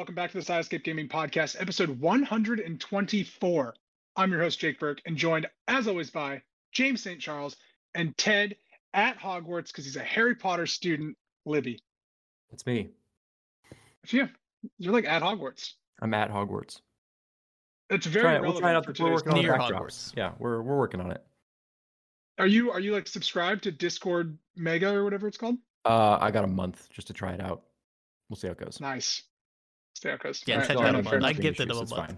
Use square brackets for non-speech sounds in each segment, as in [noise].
Hello and welcome back to the Sidescape Gaming Podcast, episode 124. I'm your host, Jake Burke, and joined, as always, by James St. Charles and Ted at Hogwarts because he's a Harry Potter student, Libby. It's me. Yeah, you're like at Hogwarts. I'm at Hogwarts. It's very Try relevant We'll try it out. for the- We're working on Near topic. Hogwarts. Yeah, we're we're working on it. Are you are you like subscribed to Discord Mega or whatever it's called? Uh, I got a month just to try it out. We'll see how it goes. Nice. Stay out, Coast. Yeah, Ted Still got a having enough, fair month. I gifted him a month. fine.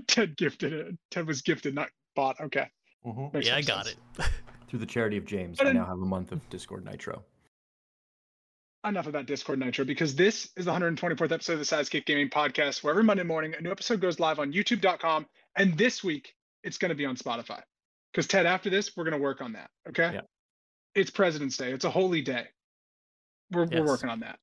[laughs] Ted gifted it. Ted was gifted, not bought. Okay. Mm-hmm. Makes yeah, I got sense. it. [laughs] Through the charity of James, But I now have a month of Discord Nitro. enough about Discord Nitro because this is the 124th episode of the Sidescape Gaming Podcast, where every Monday morning a new episode goes live on YouTube.com, and this week it's going to be on Spotify. Because Ted, after this, we're going to work on that. Okay. Yeah. It's President's Day. It's a holy day. We're we're working on that.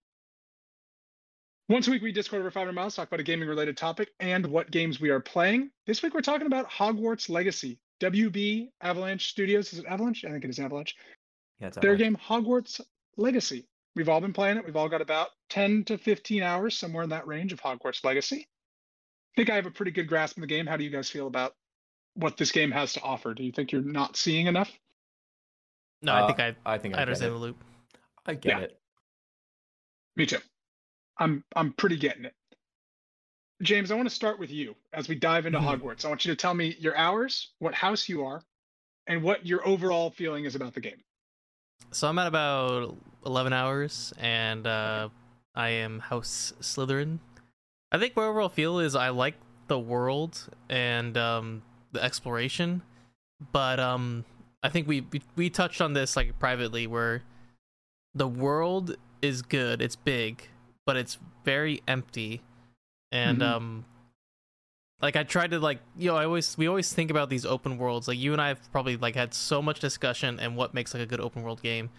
Once a week, we Discord over 500 miles, talk about a gaming related topic and what games we are playing. This week, we're talking about Hogwarts Legacy. WB Avalanche Studios. Is it Avalanche? I think it is Avalanche Yeah, it's their Avalanche. game Hogwarts Legacy. We've all been playing it. We've all got about 10 to 15 hours, somewhere in that range of Hogwarts Legacy. I think I have a pretty good grasp of the game. How do you guys feel about what this game has to offer? Do you think you're not seeing enough? No, I Uh, think I, I think I I, get understand it. the loop. I get Yeah. it. Me too. I'm I'm pretty getting it. James, I want to start with you as we dive into Mhm. Hogwarts. I want you to tell me your hours, what house you are, and what your overall feeling is about the game. So I'm at about 11 hours, and uh, I am House Slytherin. I think my overall feel is I like the world and um, the exploration, but um, I think we, we we touched on this like privately, where the world is good, it's big, but it's very empty, and Mhm. um, like I tried to like you know I always we always think about these open worlds. Like you and I have probably like had so much discussion and what makes like a good open world game.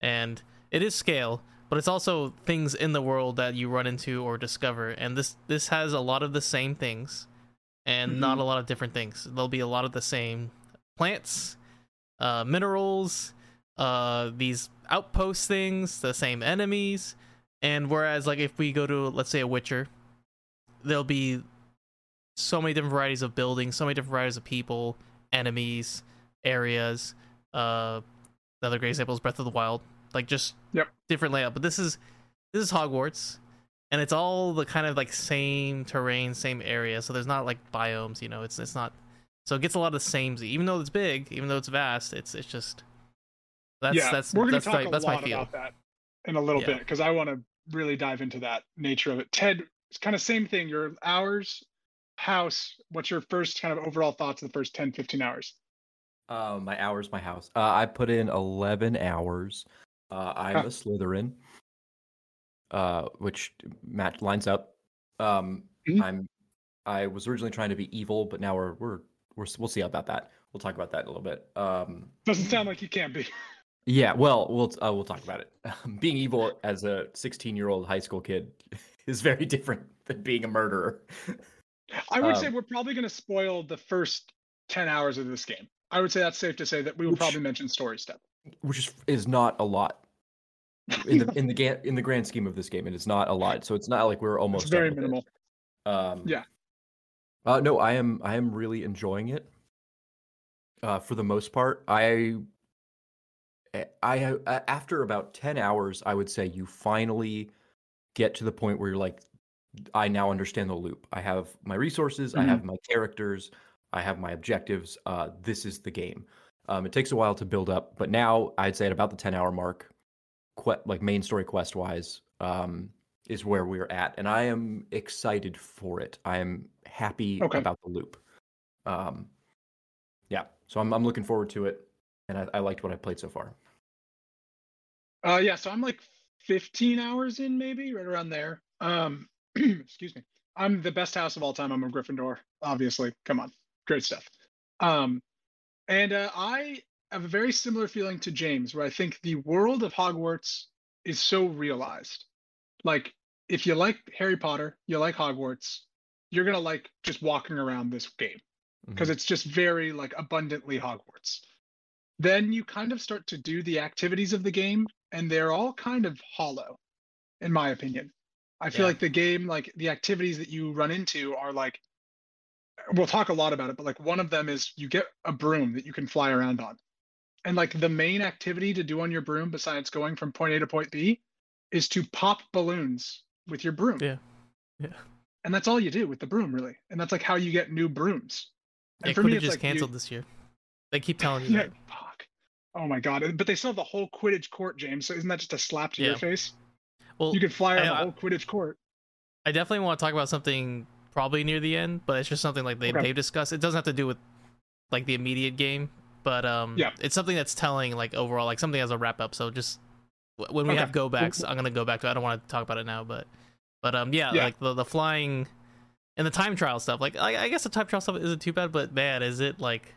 And it is scale but it's also things in the world that you run into or discover. And this this has a lot of the same things and not a lot of different things. There'll be a lot of the same plants uh minerals uh these outpost things the same enemies and whereas like if we go to let's say a witcher there'll be so many different varieties of buildings, so many different varieties of people, enemies, areas. Uh, the other great example is Breath of the Wild, like just Yep. different layout. But this is this is Hogwarts, and it's all the kind of like same terrain, same area. So there's not like biomes, you know. It's it's not. So it gets a lot of the same. Even though it's big, even though it's vast, it's it's just. That's yeah, that's we're going that's talk my, a that's my lot feel. about that in a little Yeah. bit because I want to really dive into that nature of it. Ted, it's kind of same thing. Your hours, house. What's your first kind of overall thoughts of the first 10, 15 hours? Uh, my hours, my house. Uh, I put in 11 hours. Uh, I'm Huh. a Slytherin, uh, which match lines up. Um, Mhm. I'm. I was originally trying to be evil, but now we're we're we're we'll see about that. We'll talk about that in a little bit. Um, Doesn't sound like you can be. [laughs] yeah, well, we'll uh, we'll talk about it. [laughs] being evil as a 16 year old high school kid [laughs] is very different than being a murderer. I would say Um, we're probably going to spoil the first 10 hours of this game. I would say that's safe to say that we will Which- probably mention story stuff. which is is not a lot in the in the ga- in the grand scheme of this game. It is not a lot, so it's not like we're almost It's very minimal. Um, Yeah. Uh, no, I am. I am really enjoying it. Uh, for the most part, I, I, I, after about ten hours, I would say you finally get to the point where you're like, I now understand the loop. I have my resources. I Mhm. have my characters. I have my objectives. Uh, this is the game. Um, it takes a while to build up, but now I'd say at about the ten hour mark, que- like main story quest wise, um, is where we're at, and I am excited for it. I am happy Okay. about the loop. Um, yeah, so I'm I'm looking forward to it, and I, I liked what I played so far. Uh, yeah, so I'm like 15 hours in, maybe right around there. Um, [clears throat] excuse me. I'm the best house of all time. I'm a Gryffindor, obviously. Come on, great stuff. Um, and uh, I have a very similar feeling to James, where I think the world of Hogwarts is so realized. Like, if you like Harry Potter, you like Hogwarts, you're gonna like just walking around this game because it's just very like abundantly Hogwarts. Then you kind of start to do the activities of the game, and they're all kind of hollow, in my opinion. I feel Yeah. like the game, like the activities that you run into are like, we'll talk a lot about it, but like one of them is you get a broom that you can fly around on. And like the main activity to do on your broom, besides going from point A to point B, is to pop balloons with your broom. Yeah. Yeah. And that's all you do with the broom, really. And that's like how you get new brooms. And Yeah, for me, it's just like you- canceled this year. They keep telling you [laughs] yeah, that. Oh my god! But they still have the whole Quidditch court, James. So isn't that just a slap to your Yeah. face? Well, You could fly around I- the whole Quidditch court. I definitely want to talk about something probably near the end, but it's just something like they Okay. they've discussed. It doesn't have to do with like the immediate game, but um, Yeah. it's something that's telling like overall, like something as a wrap up. So just when we Okay. have go backs, I'm gonna go back to. I don't want to talk about it now, but but um, yeah, Yeah. like the the flying and the time trial stuff. Like I, I guess the time trial stuff isn't too bad, but man, is it like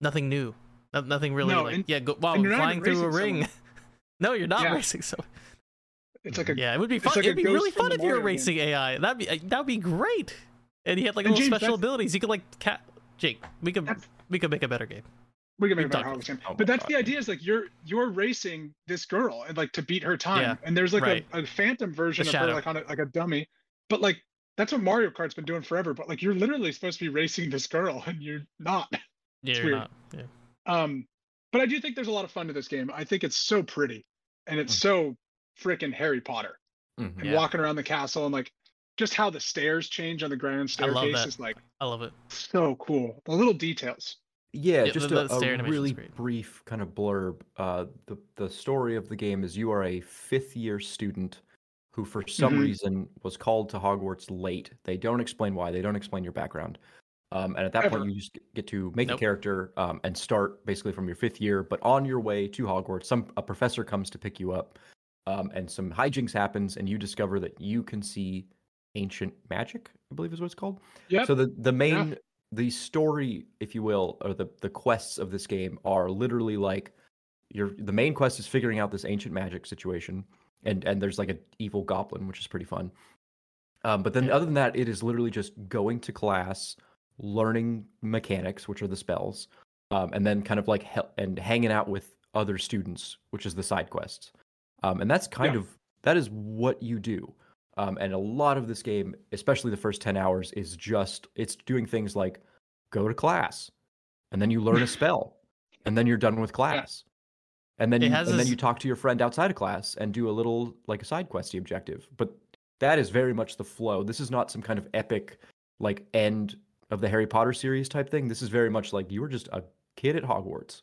nothing new? No, nothing really No, like and- yeah, go, wow, flying through a ring. someone. [laughs] no, you're not Yeah. racing so. It's like a Yeah, it would be fun. like It'd be really fun if you were Mario game. racing AI. That'd be uh, that'd be great. And he had like And little James, special abilities. He could like cat Jake. We could we could make a better game. we can make a better Hogwarts game. Oh But that's God. the idea. Is like you're you're racing this girl and like to beat her time. Yeah, And there's like right. a, a phantom version The of her like on a, like a dummy. But like that's what Mario Kart's been doing forever. But like you're literally supposed to be racing this girl and you're not. Yeah, It's you're weird. not. Yeah. Um, but I do think there's a lot of fun to this game. I think it's so pretty, and it's so freaking Harry Potter. Mhm. And Yeah. walking around the castle and like just how the stairs change on the grand I love staircase that. is like I love it. so cool. The little details. Yeah, Yeah, just the- a, the a stair really brief kind of blurb. Uh, the the story of the game is you are a fifth year student who, for some Mhm. reason, was called to Hogwarts late. They don't explain why. They don't explain your background. Um, and at that Ever. point, you just get to make Nope. a character um, and start basically from your fifth year. But on your way to Hogwarts, some a professor comes to pick you up, um, and some hijinks happens, and you discover that you can see ancient magic. I believe is what it's called. Yeah. So the the main the story, if you will, or the the quests of this game are literally like your the main quest is figuring out this ancient magic situation, and and there's like an evil goblin, which is pretty fun. Um, but then Yeah. other than that, it is literally just going to class, learning mechanics, which are the spells, um, and then kind of like hel- and hanging out with other students, which is the side quests. Um, and that's kind Yeah. of that is what you do. Um, and a lot of this game, especially the first 10 hours, is just it's doing things like go to class, and then you learn a [laughs] spell, and then you're done with class. And then you, and then you talk to your friend outside of class and do a little like a side questy objective. But that is very much the flow. This is not some kind of epic like end of the Harry Potter series type thing. This is very much like you were just a kid at Hogwarts.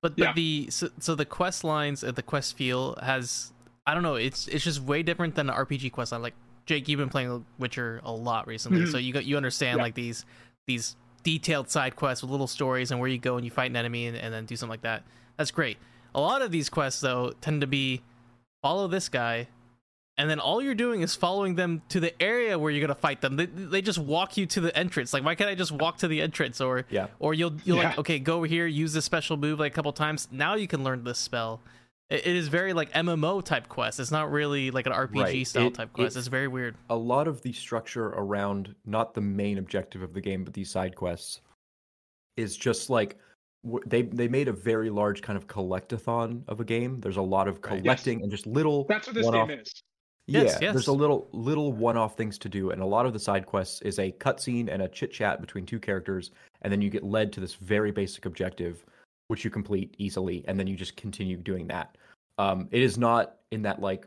But, but Yeah. the so, so the quest lines and the quest feel has I don't know. It's it's just way different than an RPG quest line. Like Jake, you've been playing Witcher a lot recently, Mhm. so you got you understand Yeah. like these these detailed side quests with little stories and where you go and you fight an enemy and, and then do something like that. That's great. A lot of these quests though tend to be follow this guy, and then all you're doing is following them to the area where you're gonna fight them. They, they just walk you to the entrance. Like why can't I just walk to the entrance or Yeah. or you'll you'll like okay go over here use this special move like a couple times now you can learn this spell it, it is very like mmo type quest it's not really like an rpg Right. style It- type quest it- it's very weird a lot of the structure around not the main objective of the game, but these side quests is just like they they made a very large kind of collectathon of a game. There's a lot of Right. Yes. collecting and just little That's what this one-off- game is. Yeah, Yes, there's a little little one-off things to do, and a lot of the side quests is a cutscene and a chit chat between two characters, and then you get led to this very basic objective, which you complete easily, and then you just continue doing that. Um, it is not in that like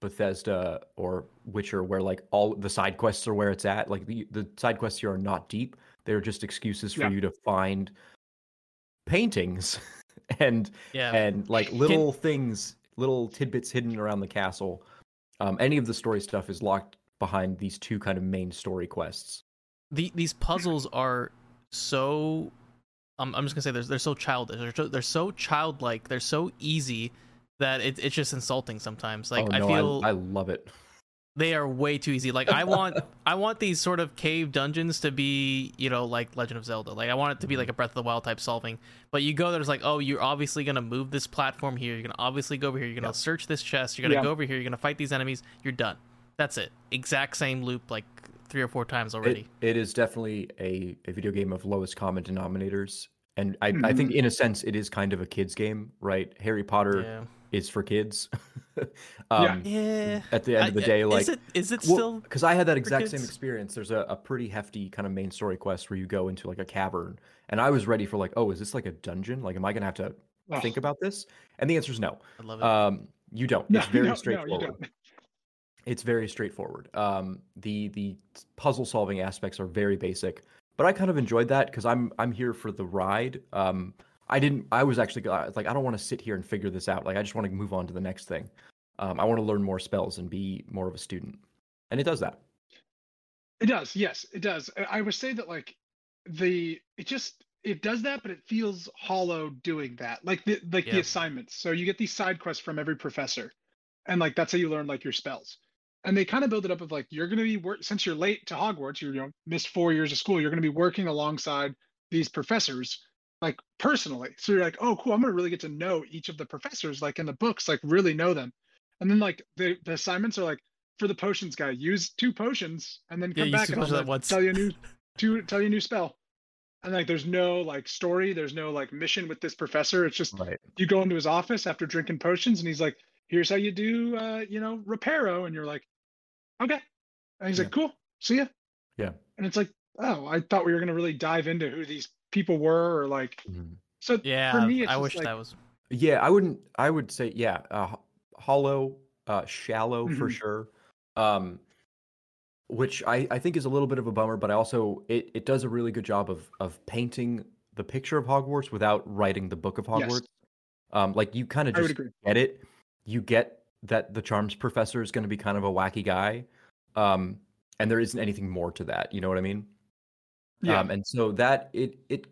Bethesda or Witcher where like all the side quests are where it's at. Like the the side quests here are not deep; they're just excuses for Yeah. you to find paintings [laughs] and yeah and like little things, little tidbits hidden around the castle. Um, any of the story stuff is locked behind these two kind of main story quests. the, these puzzles are so um, i'm just gonna say they're, they're so childish they're so, they're so childlike they're so easy that it, it's just insulting sometimes like oh, i no, feel I, love it. They are way too easy. Like I want [laughs] I want these sort of cave dungeons to be, you know, like Legend of Zelda. Like I want it to be Mm-hmm. like a Breath of the Wild type solving. But you go there's like, oh, you're obviously gonna move this platform here. You're gonna obviously go over here. You're gonna Yeah. search this chest. You're gonna Yeah. go over here. You're gonna fight these enemies. You're done. That's it. Exact same loop like three or four times already. It, it is definitely a, a video game of lowest common denominators. And I, I think, in a sense, it is kind of a kids' game, right? Harry Potter yeah. Is for kids. [laughs] um, Yeah. At the end of the day, like is it is it Well, still? because I had that exact same experience. There's a, a pretty hefty kind of main story quest where you go into like a cavern, and I was ready for like, oh, is this like a dungeon? Like, am I gonna have to Oh, think about this? And the answer is no. I love it. Um, you don't. no, it's [laughs] very no, no, straightforward. don't. it's very straightforward. Um, the the puzzle solving aspects are very basic, but I kind of enjoyed that because I'm I'm here for the ride. Um, I didn't. I was actually I was like, I don't want to sit here and figure this out. Like, I just want to move on to the next thing. Um, I want to learn more spells and be more of a student, and it does that. It does, yes, it does. I- I would say that like the it just it does that, but it feels hollow doing that. Like the like the assignments. So you get these side quests from every professor, and like that's how you learn like your spells. And they kind of build it up of like you're gonna be work since you're late to Hogwarts, you're you know missed four years of school. You're gonna be working alongside these professors like personally. So you're like, oh cool, I'm gonna really get to know each of the professors like in the books, like really know them. And then like the the assignments are like for the potions guy, use two potions and then come use back and I'm potions once. tell you a new [laughs] to tell you a new spell. And like there's no like story, there's no like mission with this professor. It's just Right. you go into his office after drinking potions and he's like, here's how you do uh, you know, reparo. And you're like, okay. And he's Yeah. like, cool, see ya. Yeah. And it's like, oh, I thought we were gonna really dive into who these people were or like so yeah, for me it's I wish like, that was. Yeah, I wouldn't. I would say yeah, uh, hollow, uh, shallow for Mhm. sure. Um, which I I think is a little bit of a bummer, but I also it it does a really good job of of painting the picture of Hogwarts without writing the book of Yes. Hogwarts. Um, like you kind of just get it. You get that the charms professor is going to be kind of a wacky guy, um, and there isn't anything more to that. You know what I mean? Yeah. Um, and so that it it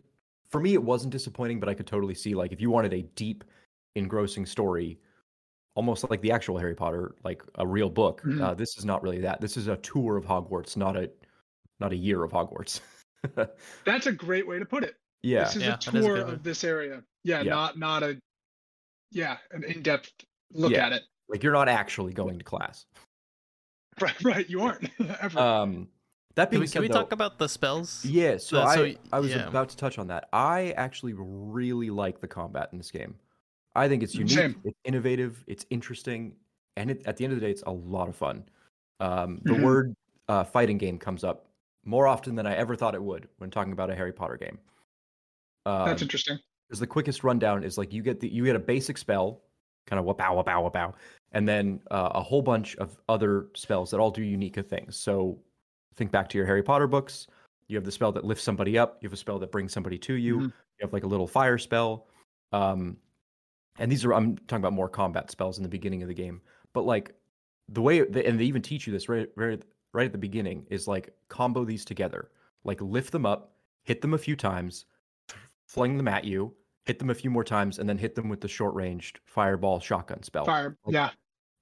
for me it wasn't disappointing, but I could totally see like if you wanted a deep, engrossing story, almost like the actual Harry Potter, like a real book. Mhm. Uh, this is not really that. This is a tour of Hogwarts, not a not a year of Hogwarts. [laughs] That's a great way to put it. yeah, This is Yeah, a that is a tour good one. of this area. Yeah, Yeah. not not a yeah, an in-depth look Yeah. at it. like you're not actually going to class. Right, right. You aren't [laughs] ever. Um, that Can we, said, can we though, talk about the spells? Yeah, so Uh, I so, I was yeah. about to touch on that. I actually really like the combat in this game. I think it's unique, Same. it's innovative, it's interesting, and it, at the end of the day, it's a lot of fun. Um, the Mhm. word uh, fighting game comes up more often than I ever thought it would when talking about a Harry Potter game. That's Um, interesting. because the quickest rundown is like you get the you get a basic spell, kind of wapow wapow wapow, and then uh, a whole bunch of other spells that all do unique things. So think back to your Harry Potter books. You have the spell that lifts somebody up. You have a spell that brings somebody to you. Mhm. You have like a little fire spell. Um, and these are I'm talking about more combat spells in the beginning of the game. But like the way they, and they even teach you this right right right at the beginning is like combo these together. Like lift them up, hit them a few times, fling them at you, hit them a few more times, and then hit them with the short ranged fireball shotgun spell. Fire. like- Yeah.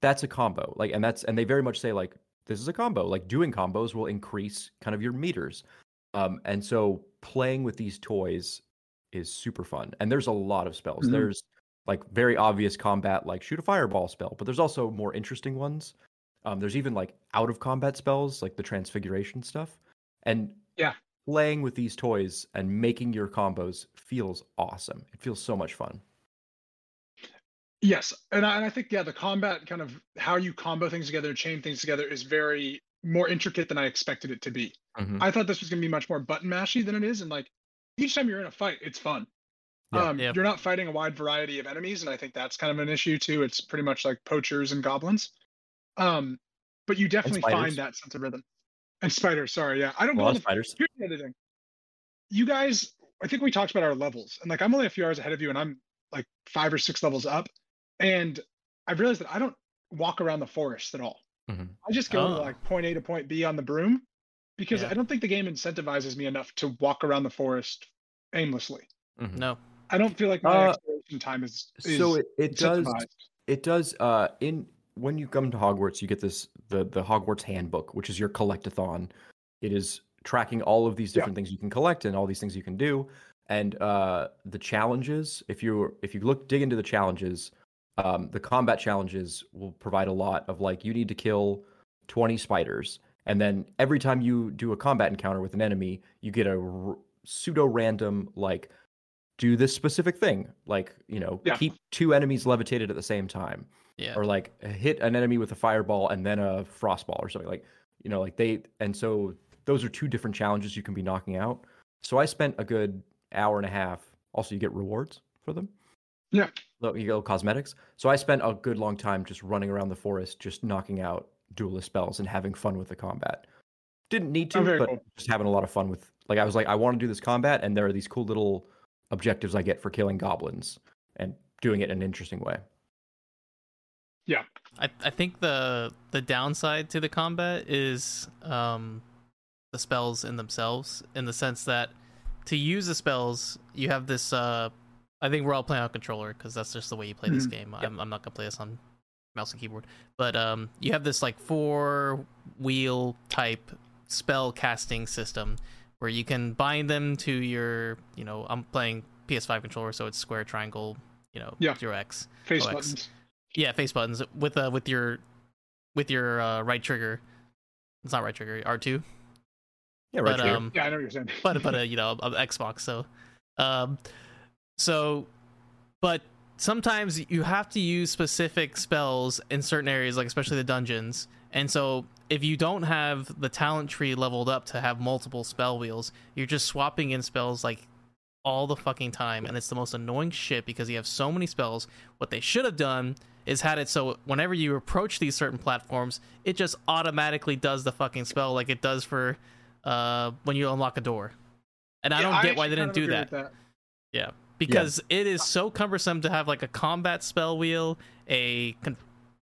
That's a combo. Like, and that's and they very much say like this is a combo. Like doing combos will increase kind of your meters. Um, and so playing with these toys is super fun. And there's a lot of spells. Mhm. There's like very obvious combat, like shoot a fireball spell, but there's also more interesting ones. Um, there's even like out of combat spells, like the transfiguration stuff. And Yeah. playing with these toys and making your combos feels awesome. It feels so much fun. Yes, and I, and I think yeah, the combat kind of how you combo things together, chain things together is very more intricate than I expected it to be. Mhm. I thought this was going to be much more button mashy than it is, and like each time you're in a fight, it's fun. Yeah. um, Yeah. You're not fighting a wide variety of enemies, and I think that's kind of an issue too. It's pretty much like poachers and goblins, um, but you definitely find that sense of rhythm. And spiders, sorry, yeah, I don't A go lot on of the spiders. Here's the other thing. You guys, I think we talked about our levels, and like I'm only a few hours ahead of you, and I'm like five or six levels up, and I've realized that I don't walk around the forest at all. Mhm. I just go to Oh. like point A to point B on the broom, because Yeah. I don't think the game incentivizes me enough to walk around the forest aimlessly. Mhm. No. I don't feel like my Uh, exploration time is, is So it, it does it does uh in when you come to Hogwarts you get this the the Hogwarts handbook which is your collectathon. It is tracking all of these Yeah. different things you can collect and all these things you can do and uh the challenges if you if you look dig into the challenges um the combat challenges will provide a lot of like you need to kill 20 spiders and then every time you do a combat encounter with an enemy you get a r- pseudo random like do this specific thing like you know Yeah. keep two enemies levitated at the same time Yeah. or like hit an enemy with a fireball and then a frostball or something like you know like they and so those are two different challenges you can be knocking out so i spent a good hour and a half also you get rewards for them Yeah. Little- you get little cosmetics so i spent a good long time just running around the forest just knocking out duelist spells and having fun with the combat didn't need to Oh, but cool. just having a lot of fun with like i was like i want to do this combat and there are these cool little objectives i get for killing goblins and doing it in an interesting way Yeah. I, I think the the downside to the combat is um the spells in themselves in the sense that to use the spells you have this uh I think we're all playing on controller because that's just the way you play this Mhm. game. I'm, I'm not gonna play this on mouse and keyboard, but um you have this like four wheel type spell casting system where you can bind them to your you know I'm playing PS5 controller so it's square triangle you know Yeah. zero X Face OX. buttons. yeah, face buttons with uh with your with your uh, right trigger. It's not right trigger, R two. yeah right but here. um, Yeah, I know what you're saying. but but uh, [laughs] you know, of Xbox. So, um, so, but sometimes you have to use specific spells in certain areas, like especially the dungeons. And so, if you don't have the talent tree leveled up to have multiple spell wheels, you're just swapping in spells like all the fucking time, and it's the most annoying shit because you have so many spells. What they should have done is had it so whenever you approach these certain platforms, it just automatically does the fucking spell like it does for uh, when you unlock a door. And I don't get why they didn't do agree that. Yeah, because it is so cumbersome to have like a combat spell wheel, a con-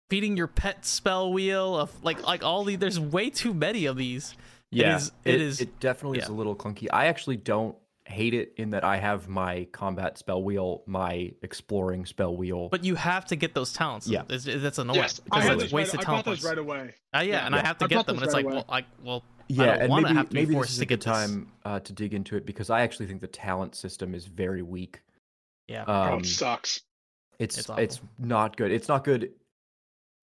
feeding your pet spell wheel of like like all the. There's way too many of these. Yeah, is- it is- It definitely is a little clunky. I actually don't hate it in that I have my combat spell wheel, my exploring spell wheel. But you have to get those talents. Yeah. It's- it's- that's annoying. Yes, I because had Totally. it's those right, wasted I talent bought those right away. Uh, yeah, and I have to I get bought them, and it's right like, away. well, I well, yeah, don't and wanna maybe have to be maybe forced this is to a good time uh, to dig into it because I actually think the talent system is very weak. yeah. oh, Um, it sucks. it's It's it's, not good. It's not good,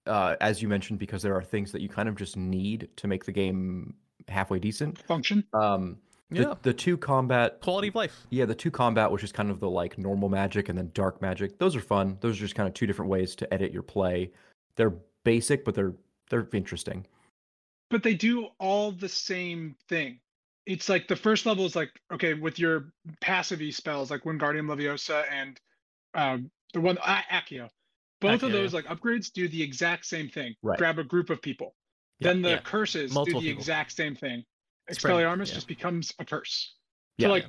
uh, as you mentioned, because there are things that you kind of just need to make the game halfway decent. Function. Um, the, yeah, the two combat quality of life. Yeah, the two combat, which is kind of the like normal magic and then dark magic. Those are fun. Those are just kind of two different ways to edit your play. They're basic, but they're they're interesting. But they do all the same thing. It's like the first level is like okay with your passive E spells like Wingardium Leviosa and um, the one A- Accio. Both of Accio, those like upgrades do the exact same thing. Right. Grab a group of people. Yeah, then the yeah. curses Multiple do the people. exact same thing. Expelliarmus just becomes a curse. Yeah. So like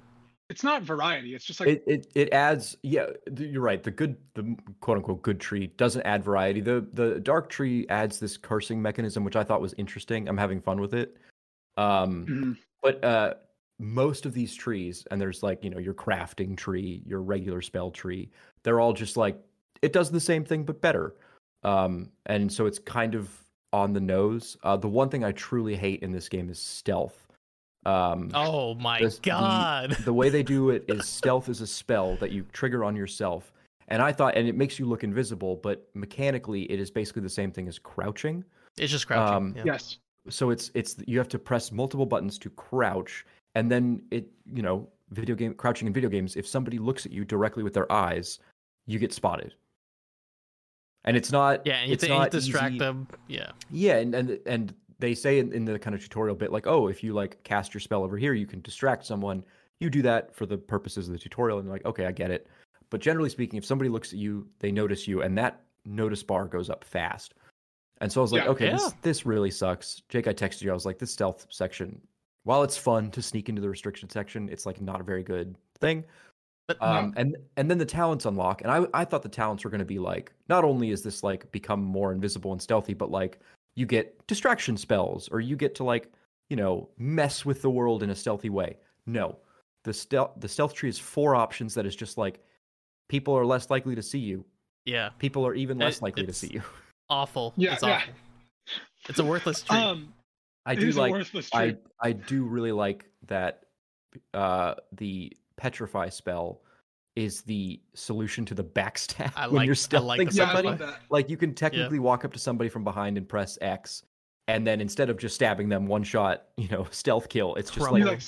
it's not variety. It's just like it, it it adds yeah, you're right. The good the quote unquote good tree doesn't add variety. The the dark tree adds this cursing mechanism, which I thought was interesting. I'm having fun with it. Um mhm. but uh most of these trees and there's like you know your crafting tree your regular spell tree they're all just like it does the same thing but better um and so it's kind of on the nose uh the one thing i truly hate in this game is stealth um Oh my the- god. the way they do [laughs] it is stealth is a spell that you trigger on yourself and i thought and it makes you look invisible but mechanically it is basically the same thing as crouching It's just crouching. um, yeah. yes. so it's it's you have to press multiple buttons to crouch and then it you know video game crouching in video games if somebody looks at you directly with their eyes you get spotted and it's not Yeah, and you, it's th- you not distract easy- them. Yeah. yeah and and and they say in, in the kind of tutorial bit like oh if you like cast your spell over here you can distract someone. You do that for the purposes of the tutorial. And you're like okay i get it. But generally speaking if somebody looks at you they notice you and that notice bar goes up fast. And so i was like Yeah. okay Yeah. this, this really sucks. Jake i texted you. I was like this stealth section while it's fun to sneak into the restriction section it's like not a very good thing. But um, and and then the talents unlock, and I I thought the talents were going to be like not only is this like become more invisible and stealthy, but like you get distraction spells or you get to like you know mess with the world in a stealthy way. No, the stealth the stealth tree is four options that is just like people are less likely to see you. yeah, People are even It- less likely to see you. [laughs] awful. Yeah, it's yeah. awful. It's a worthless [laughs] tree. Um I do like I. I do really like that uh the petrify spell is the solution to the backstab I [laughs] when like- you're I like stealthing yeah, I somebody. love that. Like you can technically walk up to somebody from behind and press X, and then instead of just stabbing them one shot, you know, [laughs] stealth kill. It's just Crumble. Like, like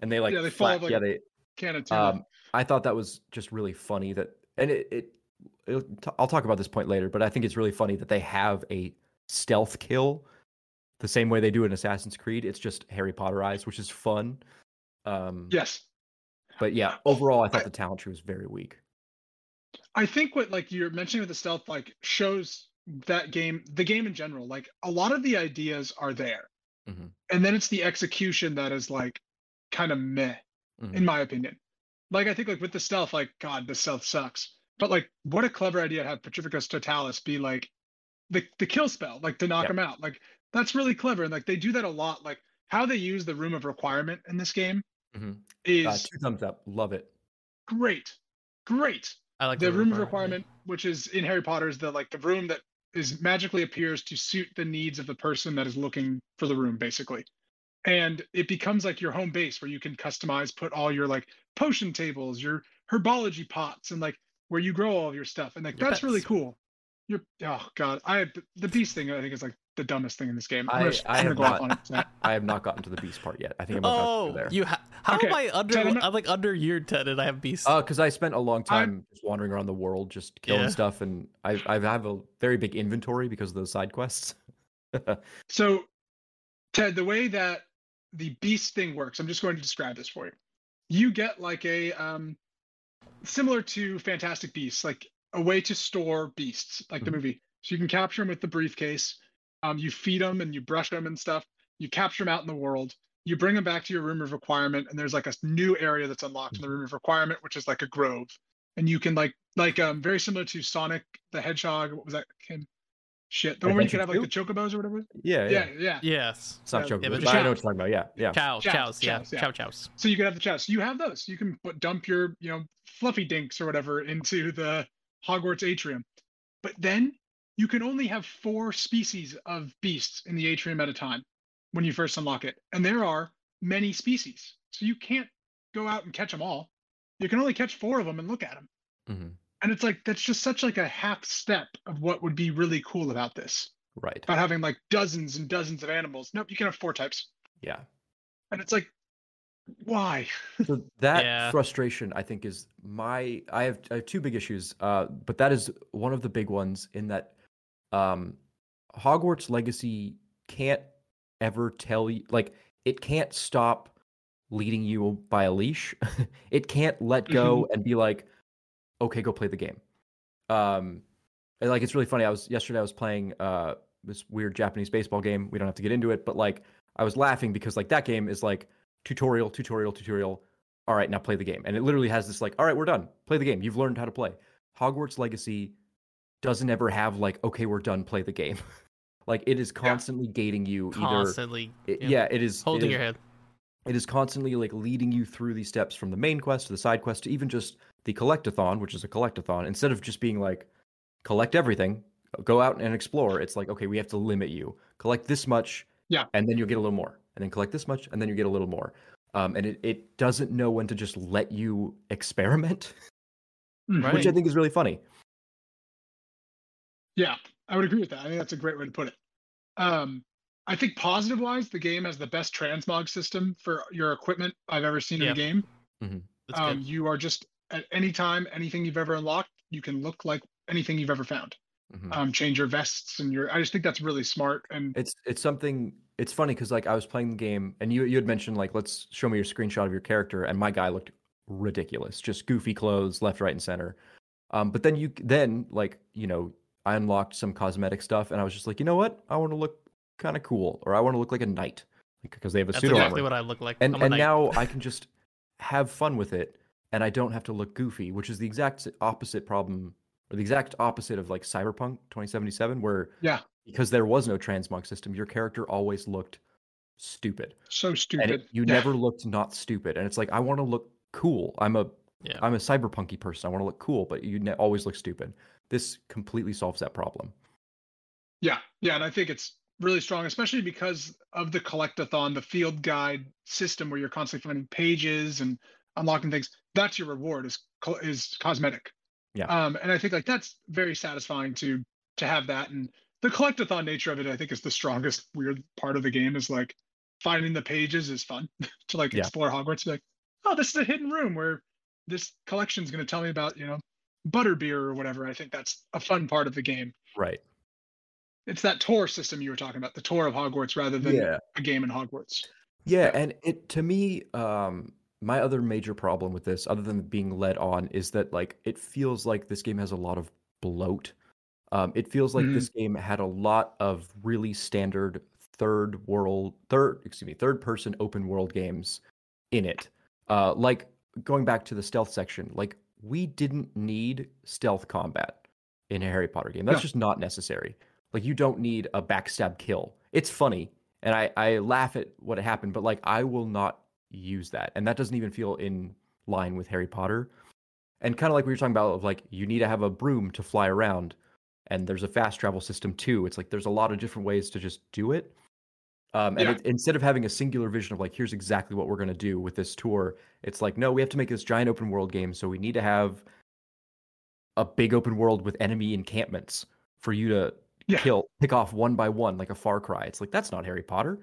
and they like, Yeah, they fall flat- off like yeah, they. can of tuna. Um, I thought that was just really funny that, and it, it it'll t- I'll talk about this point later, but I think it's really funny that they have a stealth kill the same way they do in Assassin's Creed. It's just Harry Potterized, which is fun. Um, Yes. But yeah, overall, I thought the talent tree was very weak. I think what like you're mentioning with the stealth like shows that game, the game in general, like a lot of the ideas are there. Mhm. And then it's the execution that is like kind of meh, Mhm. in my opinion. Like I think like with the stealth, like God, the stealth sucks. But like what a clever idea to have Petrificus Totalis be like the the kill spell, like to knock Yeah. him out. Like that's really clever. And like they do that a lot. Like how they use the room of requirement in this game Mhm. is Uh, two thumbs up. Love it. great. Great I like the room of yeah. requirement, which is in Harry Potter's the like the room that is magically appears to suit the needs of the person that is looking for the room, basically. And it becomes like your home base where you can customize, put all your like potion tables, your herbology pots, and like where you grow all of your stuff. And like Your that's really cool. You're oh god, I the beast thing I think is like the dumbest thing in this game. I'm I- gonna, I I'm have go not- on [laughs] I have not gotten to the beast part yet. I think I'm about to Oh, there. you ha- how Okay, am I under? Ted, I'm not- I'm like under year ten, and I have beasts. Uh, because I spent a long I'm- time just wandering around the world, just killing Yeah. stuff, and I I have a very big inventory because of those side quests. [laughs] So, Ted, the way that the beast thing works, I'm just going to describe this for you. You get like a um, similar to Fantastic Beasts, like a way to store beasts, like the Mhm. movie. So you can capture them with the briefcase. Um, you feed them and you brush them and stuff. You capture them out in the world. You bring them back to your room of requirement, and there's like a new area that's unlocked in the room of requirement, which is like a grove. And you can like like um very similar to Sonic the Hedgehog. What was that? Kim? Shit, the one where you Adventure could have like the chocobos or whatever. yeah, yeah, Yeah, yeah. yes. It's not Yeah, joking, yeah, but but I know what you're talking about. Yeah, yeah. Chao, Chows, chows, yeah, chows, yeah. chao, chows. So you can have the chest. You have those. You can put, dump your, you know, fluffy dinks or whatever into the Hogwarts atrium. But then you can only have four species of beasts in the atrium at a time when you first unlock it. And there are many species. So you can't go out and catch them all. You can only catch four of them and look at them. hmm And it's like that's just such like a half step of what would be really cool about this. Right. About having like dozens and dozens of animals. Nope, you can have four types. Yeah. And it's like why? So that [laughs] Yeah. frustration, I think, is my. I have, I have two big issues, uh, but that is one of the big ones in that um, Hogwarts Legacy can't ever tell you, like, it can't stop leading you by a leash. [laughs] it can't let go and be like, okay, go play the game. Um, and like, it's really funny. I was yesterday. I was playing uh this weird Japanese baseball game. We don't have to get into it, but like, I was laughing because like that game is like tutorial, tutorial, tutorial. All right, now play the game. And it literally has this like, all right, we're done. Play the game. You've learned how to play. Hogwarts Legacy doesn't ever have like, okay, we're done. Play the game. [laughs] like it is constantly gating you. Either Constantly it- yeah, yeah, it is it holding is- your head. it is constantly like leading you through these steps from the main quest to the side quest to even just the collectathon, which is a collectathon. Instead of just being like collect everything, go out and explore. It's like okay, we have to limit you. Collect this much, Yeah. and then you'll get a little more, and then collect this much, and then you get a little more. Um, and it, it doesn't know when to just let you [laughs] experiment. Right. which I think is really funny. Yeah, I would agree with that. I think that's a great way to put it. Um, I think positive wise, the game has the best transmog system for your equipment I've ever seen Yeah. in a game. That's Um, you are just at any time, anything you've ever unlocked, you can look like anything you've ever found. Mhm. Um, change your vests and your. I just think that's really smart. And It's it's something. It's funny because like I was playing the game and you you had mentioned like let's show me your screenshot of your character and my guy looked ridiculous, just goofy clothes, left, right, and center. Um, but then you then like you know I unlocked some cosmetic stuff and I was just like you know what I want to look kind of cool or I want to look like a knight because they have a That's pseudo exactly armor. what I look like. and I'm a and now I [laughs] can just have fun with it and I don't have to look goofy, which is the exact opposite problem or the exact opposite of like Cyberpunk 2077 where yeah, because there was no transmog system, your character always looked stupid, so and stupid. it, you Yeah. never looked not stupid. And it's like I want to look cool. I'm a Yeah. am a cyberpunky person. I want to look cool, but you ne- always look stupid. This completely solves that problem. Yeah, yeah, and I think it's really strong, especially because of the collectathon, the field guide system, where you're constantly finding pages and unlocking things. That's your reward is is cosmetic. Yeah. Um, and I think like that's very satisfying to to have that, and the collectathon nature of it, I think, is the strongest weird part of the game. Is like finding the pages is fun [laughs] to like Yeah. explore Hogwarts. Be like, oh, this is a hidden room where this collection is going to tell me about you know butterbeer or whatever. I think that's a fun part of the game. Right. It's that tour system you were talking about, the tour of Hogwarts, rather than Yeah. a game in Hogwarts. Yeah, Yeah. and it to me, um, my other major problem with this, other than being led on, is that like it feels like this game has a lot of bloat. Um, it feels like Mhm. this game had a lot of really standard third world, third, excuse me, third person open world games in it. Uh, like going back to the stealth section, like we didn't need stealth combat in a Harry Potter game. That's No. just not necessary. Like you don't need a backstab kill. It's funny, and I I laugh at what happened, but like I will not use that, and that doesn't even feel in line with Harry Potter. And kind of like we were talking about, of like you need to have a broom to fly around, and there's a fast travel system too. It's like there's a lot of different ways to just do it. Um, and Yeah. it, instead of having a singular vision of like here's exactly what we're going to do with this tour, it's like no, we have to make this giant open world game, so we need to have a big open world with enemy encampments for you to Yeah. kill pick off one by one like a far cry it's like that's not harry potter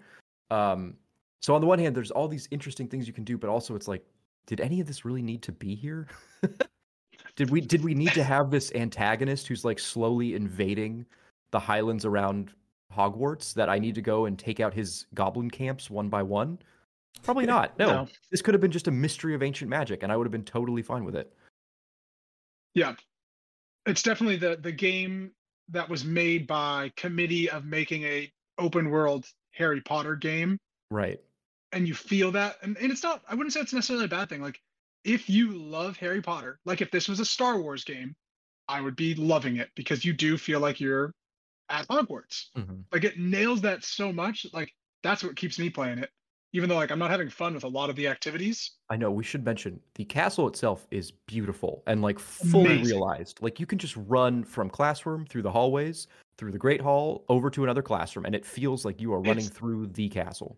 um so on the one hand there's all these interesting things you can do but also it's like did any of this really need to be here [laughs] did we did we need to have this antagonist who's like slowly invading the highlands around hogwarts that i need to go and take out his goblin camps one by one probably not no, No. this could have been just a mystery of ancient magic and i would have been totally fine with it Yeah. It's definitely the the game that was made by committee of making a open world Harry Potter game. right And you feel that. And, and it's not, I wouldn't say it's necessarily a bad thing. Like if you love Harry Potter, like if this was a Star Wars game, I would be loving it because you do feel like you're at Hogwarts. Mhm. Like it nails that so much. Like that's what keeps me playing it. Even though like I'm not having fun with a lot of the activities. I know we should mention the castle itself is beautiful and like fully Amazing. realized. Like you can just run from classroom through the hallways, through the great hall, over to another classroom, and it feels like you are running It's- through the castle.